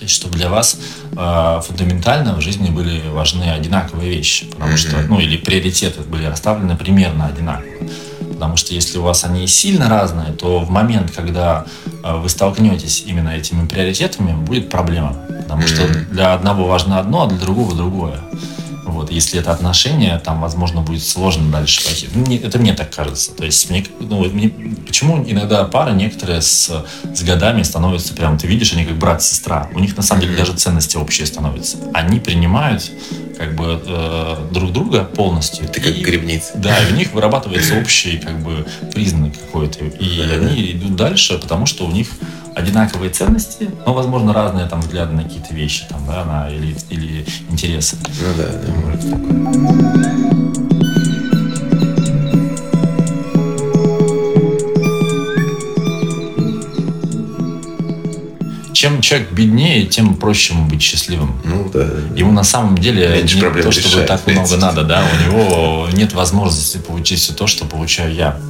То есть, чтобы для вас э, фундаментально в жизни были важны одинаковые вещи, потому что, ну, или приоритеты были расставлены примерно одинаково. Потому что если у вас они сильно разные, то в момент, когда э, вы столкнетесь именно этими приоритетами, будет проблема. Потому что для одного важно одно, а для другого другое. Вот, если это отношения, там, возможно, будет сложно дальше пойти. Ну, мне, это мне так кажется. То есть, мне, ну, мне, почему иногда пары некоторые с, с годами становятся прям, ты видишь, они как брат-сестра. У них на самом деле даже ценности общие становятся. Они принимают как бы э, друг друга полностью. Ты как грибница. Да, и у них вырабатывается общий как бы признак какой-то. И да, они идут дальше, потому что у них одинаковые ценности, но, возможно, разные там взгляды на какие-то вещи, там, да, на, или, или интересы. Ну да, да, может такое. Чем человек беднее, тем проще ему быть счастливым. Ну да. Ему на самом деле Меньше не то, чтобы решает, так много надо, да, у него нет возможности получить все то, что получаю я.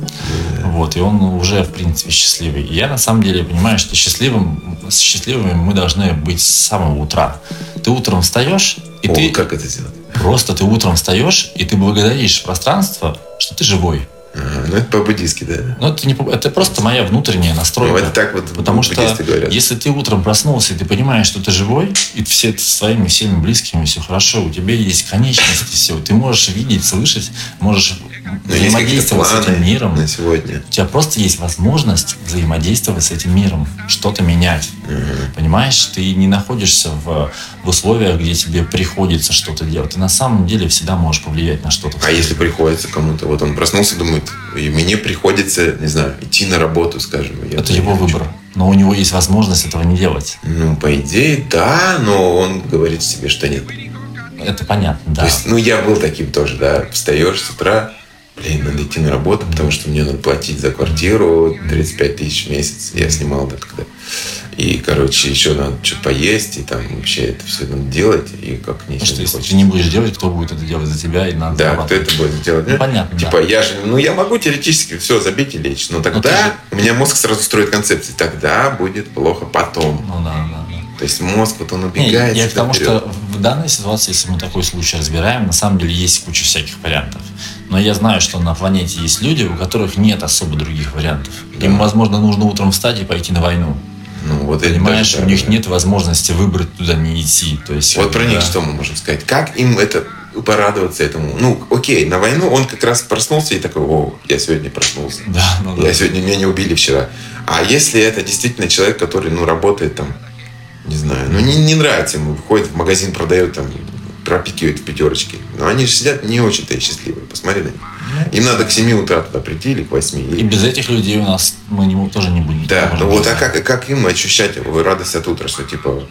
Да. Вот, и он уже, в принципе, счастливый. И я на самом деле понимаю, что счастливым, счастливыми мы должны быть с самого утра. Ты утром встаешь, и О, ты... как это сделать? Просто ты утром встаешь, и ты благодаришь пространство, что ты живой. Ага, ну, это по-буддийски, да? Ну, это, не, это просто моя внутренняя настройка. Ну, это так вот Потому что говорят. если ты утром проснулся, и ты понимаешь, что ты живой, и все с своими всеми близкими все хорошо, у тебя есть конечности, все, ты можешь видеть, слышать, можешь взаимодействовать с этим миром. На сегодня. У тебя просто есть возможность взаимодействовать с этим миром, что-то менять. Угу. Понимаешь, ты не находишься в, в условиях, где тебе приходится что-то делать. Ты на самом деле всегда можешь повлиять на что-то. А если приходится кому-то, вот он проснулся, думает, и мне приходится, не знаю, идти на работу, скажем. Это его хочу. выбор. Но у него есть возможность этого не делать. Ну, по идее, да, но он говорит себе, что нет. Это понятно, да. То есть, ну, я был таким тоже, да. Встаешь с утра, блин, надо идти на работу, потому что мне надо платить за квартиру 35 тысяч в месяц. Я снимал тогда. И, короче, еще надо что-то поесть, и там вообще это все надо делать, и как ничего Потому что не если хочется. ты не будешь делать, кто будет это делать за тебя, и надо Да, кто это будет делать? Ну, понятно, Типа, да. я же, ну, я могу теоретически все забить и лечь, но ты тогда же- у меня мозг сразу строит концепции. Тогда будет плохо потом. Ну да, да, да. То есть мозг, вот он Не, убегает. я к тому, вперед. что в данной ситуации, если мы такой случай разбираем, на самом деле есть куча всяких вариантов. Но я знаю, что на планете есть люди, у которых нет особо других вариантов. Им, возможно, нужно утром встать и пойти на войну. Ну, вот это Понимаешь, даже, у да, них да. нет возможности выбрать туда не идти. То есть, Вот про них да. что мы можем сказать? Как им это порадоваться этому? Ну, окей, на войну он как раз проснулся и такой, о, я сегодня проснулся. Да, ну да. Я сегодня, меня не убили вчера. А если это действительно человек, который, ну, работает там, не знаю, ну, не, не нравится ему, ходит в магазин, продает там, пропикивает в пятерочке. Но они же сидят не очень-то и счастливые. Посмотри на них. Им надо к 7 утра туда прийти или к 8. И без этих людей у нас мы не, тоже не будем. Да, ну вот, а как, как им ощущать радость от утра, что типа,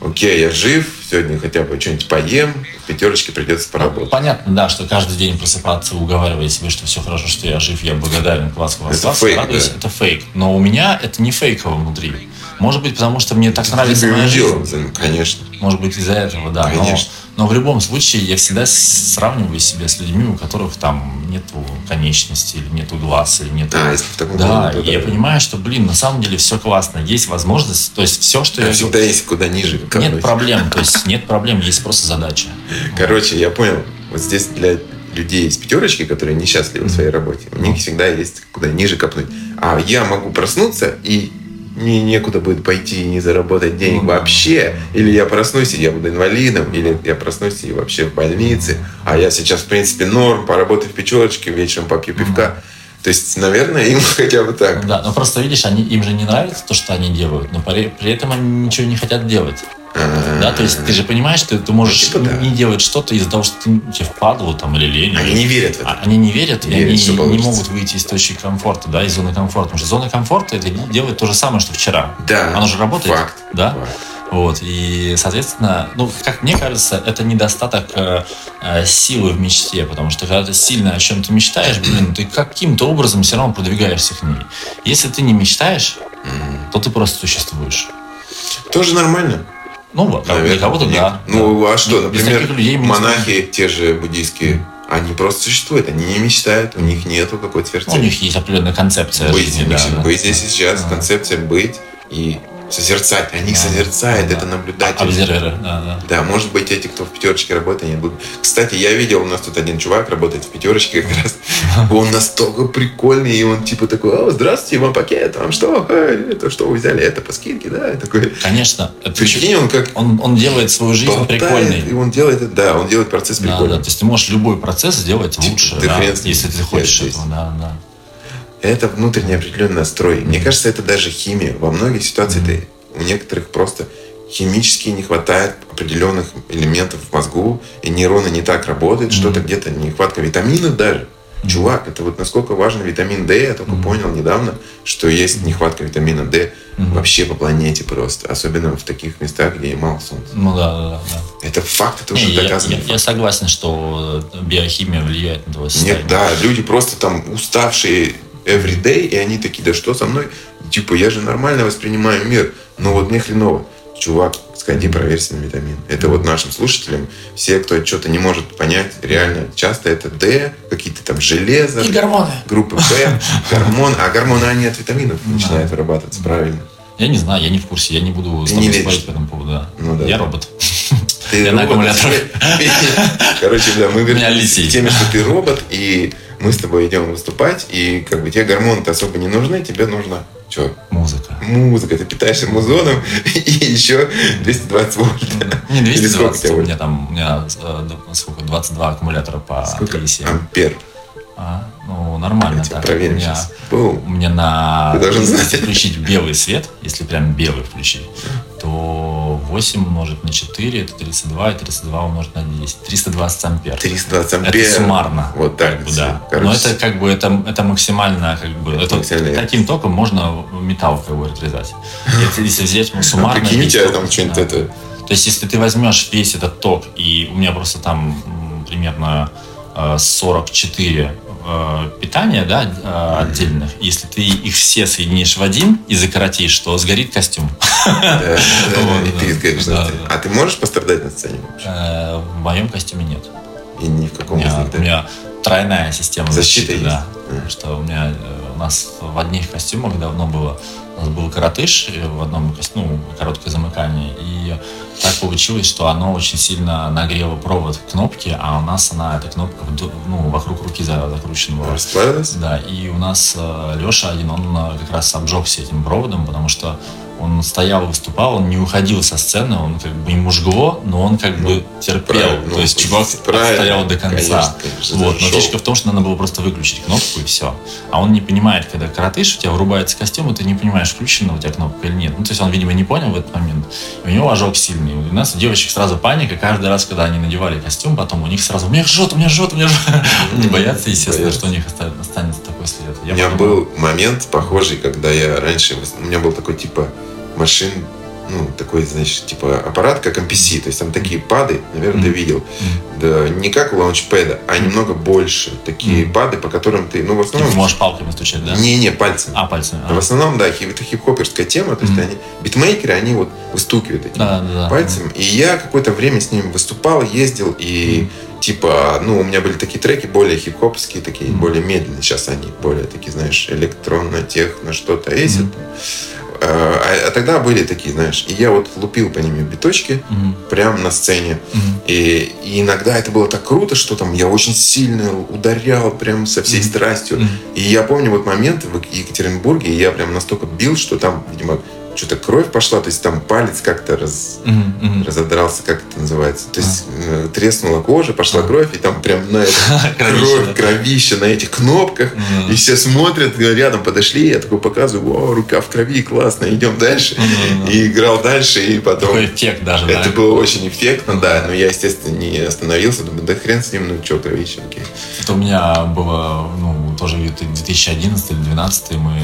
окей, я жив, сегодня хотя бы что-нибудь поем, в пятерочке придется поработать. Понятно, да, что каждый день просыпаться, уговаривая себе, что все хорошо, что я жив, я благодарен, класс, класс, Это класс, фейк, радуюсь, да. это фейк. Но у меня это не фейково внутри. Может быть, потому что мне так нравится моя жизнь. делом, конечно. Может быть, из-за этого, да. Но, Конечно. но в любом случае я всегда сравниваю себя с людьми, у которых там нету конечности, или нету глаз, или нету... А, если в таком да, то и я да. понимаю, что, блин, на самом деле все классно, есть возможность, то есть все, что Да, я... всегда есть куда ниже. Нет копнуть. проблем, то есть нет проблем, есть просто задача. Короче, я понял. Вот здесь для людей из пятерочки, которые несчастливы в своей работе, у них всегда есть куда ниже копнуть. А я могу проснуться и мне некуда будет пойти и не заработать денег Ну да. вообще. Или я проснусь, и я буду инвалидом, или я проснусь и вообще в больнице. А я сейчас, в принципе, норм, поработаю в пятерочке, вечером попью пивка. То есть, наверное, им хотя бы так. Да, но просто видишь, они, им же не нравится то, что они делают, но при, при этом они ничего не хотят делать. Да, то есть ты же понимаешь, ты, ты можешь типа да. не делать что-то из-за того, что ты, тебе впадло там или лень. Они или- не верят в это. А- Они не верят, и Не верят, они что не могут выйти из точки комфорта, да, из зоны комфорта. Потому что зона комфорта это делает то же самое, что вчера. Да. Оно же работает. Факт. Да? Факт. Вот, и, соответственно, ну, как мне кажется, это недостаток э, э, силы в мечте, потому что когда ты сильно о чем-то мечтаешь, блин, ты каким-то образом все равно продвигаешься к ней. Если ты не мечтаешь, то ты просто существуешь. Тоже нормально. Ну, вот, Наверное, кого-то нет. да. Ну, да. а что, например, людей монахи, те же буддийские, они просто существуют, они не мечтают, у них нету какой-то сможем. Ну, сверхцели. у них есть определенная концепция быть, жизни, да, да. быть здесь и сейчас, Да. концепция быть и созерцать. Они Да. созерцают, Да. это наблюдатель. Обзерверы, да, да. Да, может быть, эти, кто в пятерочке работает, они будут. Кстати, я видел, у нас тут один чувак работает в пятерочке как раз. Он настолько прикольный, и он типа такой, о, здравствуйте, вам пакет, вам что? Это что вы взяли? Это по скидке, да? И такой, Конечно, прикинь, он как он, он делает свою жизнь болтает, прикольной. и он делает это, да, он делает процесс Да, да, прикольным. то есть ты можешь любой процесс сделать Типа, лучше, ты да, если ты хочешь этого, да, да. Это внутренний определенный настрой. Мне кажется, это даже химия. Во многих ситуациях это у некоторых просто химически не хватает определенных элементов в мозгу, и нейроны не так работают, что-то где-то нехватка витаминов даже. Чувак, это вот насколько важен витамин D, я только понял недавно, что есть нехватка витамина D вообще по планете просто. Особенно в таких местах, где мало солнца. Ну да, да, да. Это факт, это уже я, доказанный я- я согласен, что биохимия влияет на твое состояние. Нет, да, люди просто там уставшие everyday, и они такие, да что со мной? Типа, я же нормально воспринимаю мир, но вот мне хреново. Чувак, сходи, проверься на витамин. Это вот нашим слушателям, все, кто что-то не может понять, реально, часто это D, какие-то там железо, И гормоны. группы Б, гормон, а гормоны, они от витаминов начинают вырабатываться, правильно. Я не знаю, я не в курсе, я не буду с тобой спорить по этому поводу. Да. Ну да. Я робот. Ты Я на робот, аккумуляторах. Короче, да, мы лисий. к теме, что ты робот, и мы с тобой идем выступать, и как бы тебе гормоны-то особо не нужны, тебе нужно что? Музыка. Музыка, ты питаешься музоном и еще 220 вольт. Не Или сколько 220, у меня там, у меня э, сколько, 22 аккумулятора по Сколько? 37. Ампер. А, ну, нормально тебя так. проверим у меня, сейчас. Бум. меня на... Ты должен если знать. включить белый свет, если прям белый включить, то 8 умножить на 4, это 32, и 32 умножить на 10. 320 ампер. 320 ампер. Это суммарно. Вот так. Как бы, да. Короче, Но это как бы это, это максимально как бы это максимально таким током можно металл как бы отрезать. Если, если взять ну, а суммарно. прикинь, у тебя там что-нибудь это... То есть, если ты возьмешь весь этот ток, и у меня просто там примерно э, 44 э, питания, да, э, отдельных, если ты их все соединишь в один и закоротишь, то сгорит костюм. Да, и ты сгоришь. А ты можешь пострадать на сцене вообще? Э, В моем костюме нет. И ни в каком из них, у меня тройная система защиты, да. Что у меня э, у нас в одних костюмах давно было у нас был коротыш и в одном костюме, ну, короткое замыкание. И так получилось, что оно очень сильно нагрело провод кнопки, а у нас она, эта кнопка, ну, вокруг руки за- закручена была. Расплавилась? Да, и у нас Леша один, он э, как раз обжегся этим проводом, потому что он стоял, выступал, он не уходил со сцены, он как бы ему жгло, но он как Ну, бы терпел. То ну, есть чувак правильно, стоял до конца. конечно, конечно, вот, но шоу. фишка в том, что надо было просто выключить кнопку и все. А он не понимает, когда коротыш, у тебя врубается костюм, и ты не понимаешь, включена у тебя кнопка или нет. Ну, то есть он, видимо, не понял в этот момент. И у него ожог сильный. У нас у девочек сразу паника. Каждый раз, когда они надевали костюм, потом у них сразу, у меня жжет, у меня жжет, у меня жжет. Не боятся, естественно, что у них оста- останется такой след. У меня был момент похожий, когда я раньше... У меня был такой, типа, машин... Ну, такой, знаешь, типа аппарат, как MPC. То есть там такие пады, наверное, ты Мгм. видел. Да, не как у лаунчпэда, а немного больше. Такие Мгм. пады, по которым ты... Ну, в Ты основном... можешь палками стучать, да? Не-не, пальцем. А, пальцами. а. В основном, да, хип- это хип-хоперская тема. То есть Мгм. они... Битмейкеры, они вот выстукивают этим Да, да, да. пальцем. И я какое-то время с ним выступал, ездил, и типа, ну, у меня были такие треки более хип-хоповские, такие, Мгм. более медленные. Сейчас они более такие, знаешь, электронно, техно, что-то есть. Мгм. А, а тогда были такие, знаешь, и я вот лупил по ним биточки Мгм. прямо на сцене. Мгм. И, и иногда это было так круто, что там я очень сильно ударял прям со всей Мгм. страстью. Мгм. И я помню вот момент в Екатеринбурге, и я прям настолько бил, что там, видимо, что-то кровь пошла, то есть там палец как-то раз, Мгм. Мгм. разодрался, как это называется. То есть э, треснула кожа, пошла А. кровь, и там прям на кровь, да. кровище на этих кнопках. Мгм. И все смотрят, рядом подошли, я такой показываю, о, рука в крови, классно, идем дальше. Мгм. И играл дальше, и потом... Такой эффект даже, да? Это было очень эффектно, да, но я, естественно, не остановился, думаю, да хрен с ним, ну что, кровище, окей. Это у меня было, ну, тоже где-то 2011-2012 мы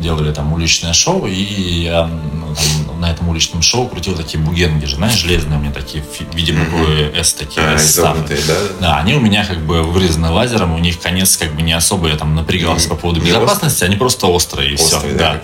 делали там уличное шоу, и я ну, там, на этом уличном шоу крутил такие бугенги же, знаешь, железные у меня такие в виде Мгм. буквы S такие, А, изогнутые, да? Да, они у меня как бы вырезаны лазером, у них конец как бы не особо я там напрягался по поводу безопасности, они просто острые и все. Да.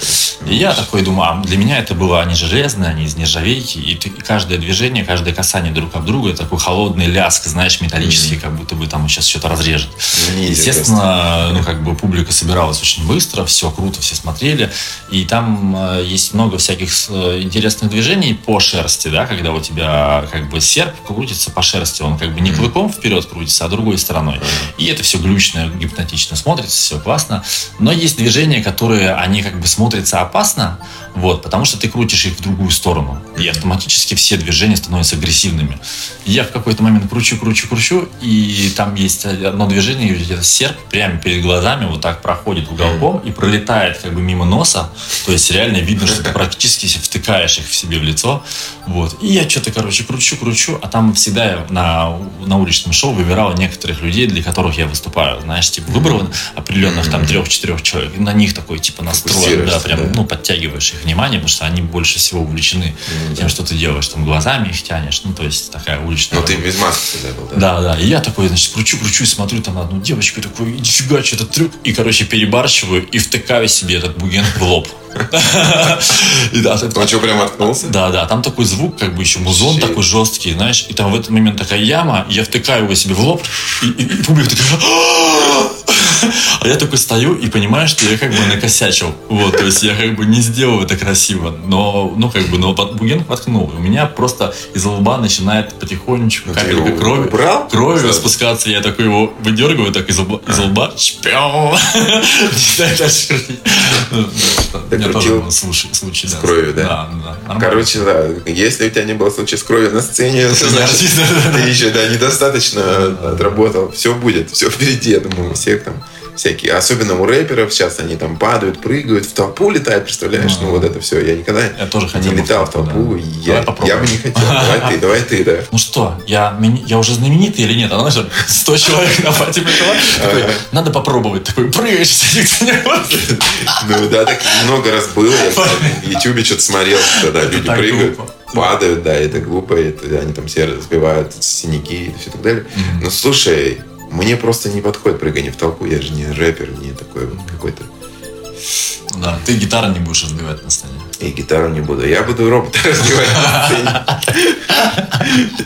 И я такой думаю, а для меня это было, они же железные, они из нержавейки, и каждое движение, каждое касание друг об друга, такой холодный ляск, знаешь, металлический, как будто бы там сейчас что-то разрежет. Естественно, ну, как бы публика собиралась очень быстро, все круто, все смотрели. И там э, есть много всяких э, интересных движений по шерсти, да, когда у тебя как бы серп крутится по шерсти, он как бы не клыком вперед крутится, а другой стороной. И это все глючно, гипнотично смотрится, все классно. Но есть движения, которые, они как бы смотрятся опасно, вот, потому что ты крутишь их в другую сторону. И автоматически все движения становятся агрессивными. Я в какой-то момент кручу, кручу, кручу, и там есть одно движение, этот серп прямо перед глазами вот так проходит уголком и пролетает как бы мимо носа. То есть реально видно, что ты практически втыкаешь их в себе в лицо. Вот. И я что-то, короче, кручу, кручу, а там всегда я на, на уличном шоу выбирал некоторых людей, для которых я выступаю. Знаешь, типа выбрал определенных там трех-четырех человек, и на них такой типа настроен, да, прям, да. ну, подтягиваешь их внимание, потому что они больше всего увлечены Ну, тем, что ты делаешь, там глазами их тянешь, ну, то есть такая уличная Ну, ты без маски всегда был, да? Да, да. И я такой, значит, кручу, кручу и смотрю там на одну девочку, и такой, нифига, что это трюк. И, короче, перебарщиваю и втыкаю себе этот буген в лоб. Он что, прям откнулся? да, да, там такой звук, как бы еще музон такой жесткий, знаешь, и там в этот момент такая яма, я втыкаю его себе в лоб, и, публика такая, «А-а-а!» а я такой стою и понимаю, что я как бы накосячил, вот, то есть я как бы не сделал это красиво, но, ну, как бы, но буген воткнул, у меня просто из лба начинает потихонечку капелька крови, убрал? Сразу? спускаться, я такой его выдергиваю так из лба, из лба, крутить. Ну, меня тоже случай, с кровью, да? Короче, да, если у тебя не было случая с кровью на сцене, значит, ты еще да, недостаточно отработал. Все будет, все впереди, я думаю, у всех там всякие. Особенно у рэперов сейчас они там падают, прыгают, в толпу летают, представляешь? Ну, Ну. вот это все. Я никогда Я тоже не хотел бы летал в в толпу, да. и Давай Я, я бы не хотел. Давай ты, давай ты, да. Ну что, я, я уже знаменитый или нет? Она же 100 человек на пати пришла. Надо попробовать. Такой, прыгаешь, никто не. Ну да, так много раз было. Я в Ютубе что-то смотрел, когда люди прыгают, падают, да, это глупо, это, они там все разбивают синяки и все так далее. Ну слушай, Мне просто не подходит прыгание в толпу. Я же не рэпер, не такой вот какой-то. Да, ты гитару не будешь разбивать на сцене. И гитару не буду. Я буду робота разбивать на сцене.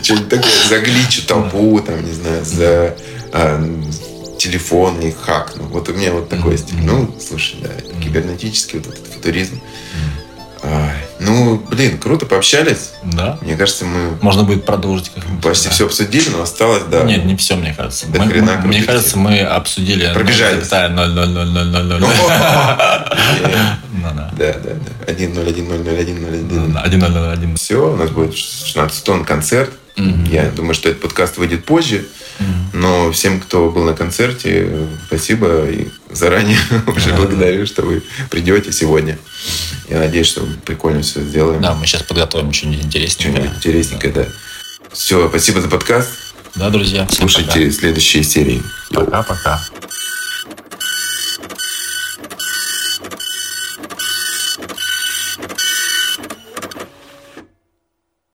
Что-нибудь такое. Загличу толпу, там, не знаю, за а, телефонный хак. Ну, вот у меня вот такой стиль. Ну, слушай, да, кибернетический вот этот футуризм. А, ну, блин, круто пообщались. Да. Мне кажется, мы Можно будет продолжить почти да. все обсудили, но осталось, да. Нет, не все, мне кажется. До Мы- хрена мы- мне кажется, мы обсудили... Пробежались. Да, 0,00000. Не. Ну да. Да, да, да. 1 0 1 0 0 1 0 1 1,001. Все, у нас будет 16 тонн концерт. Я думаю, что этот подкаст выйдет позже. Но всем, кто был на концерте, спасибо. И заранее уже Да. благодарю, что вы придете сегодня. Я надеюсь, что прикольно все сделаем. Да, мы сейчас подготовим что-нибудь интересненькое. Что-нибудь интересненькое, да. Все, спасибо за подкаст. Да, друзья. Слушайте следующие серии. Пока. Пока-пока.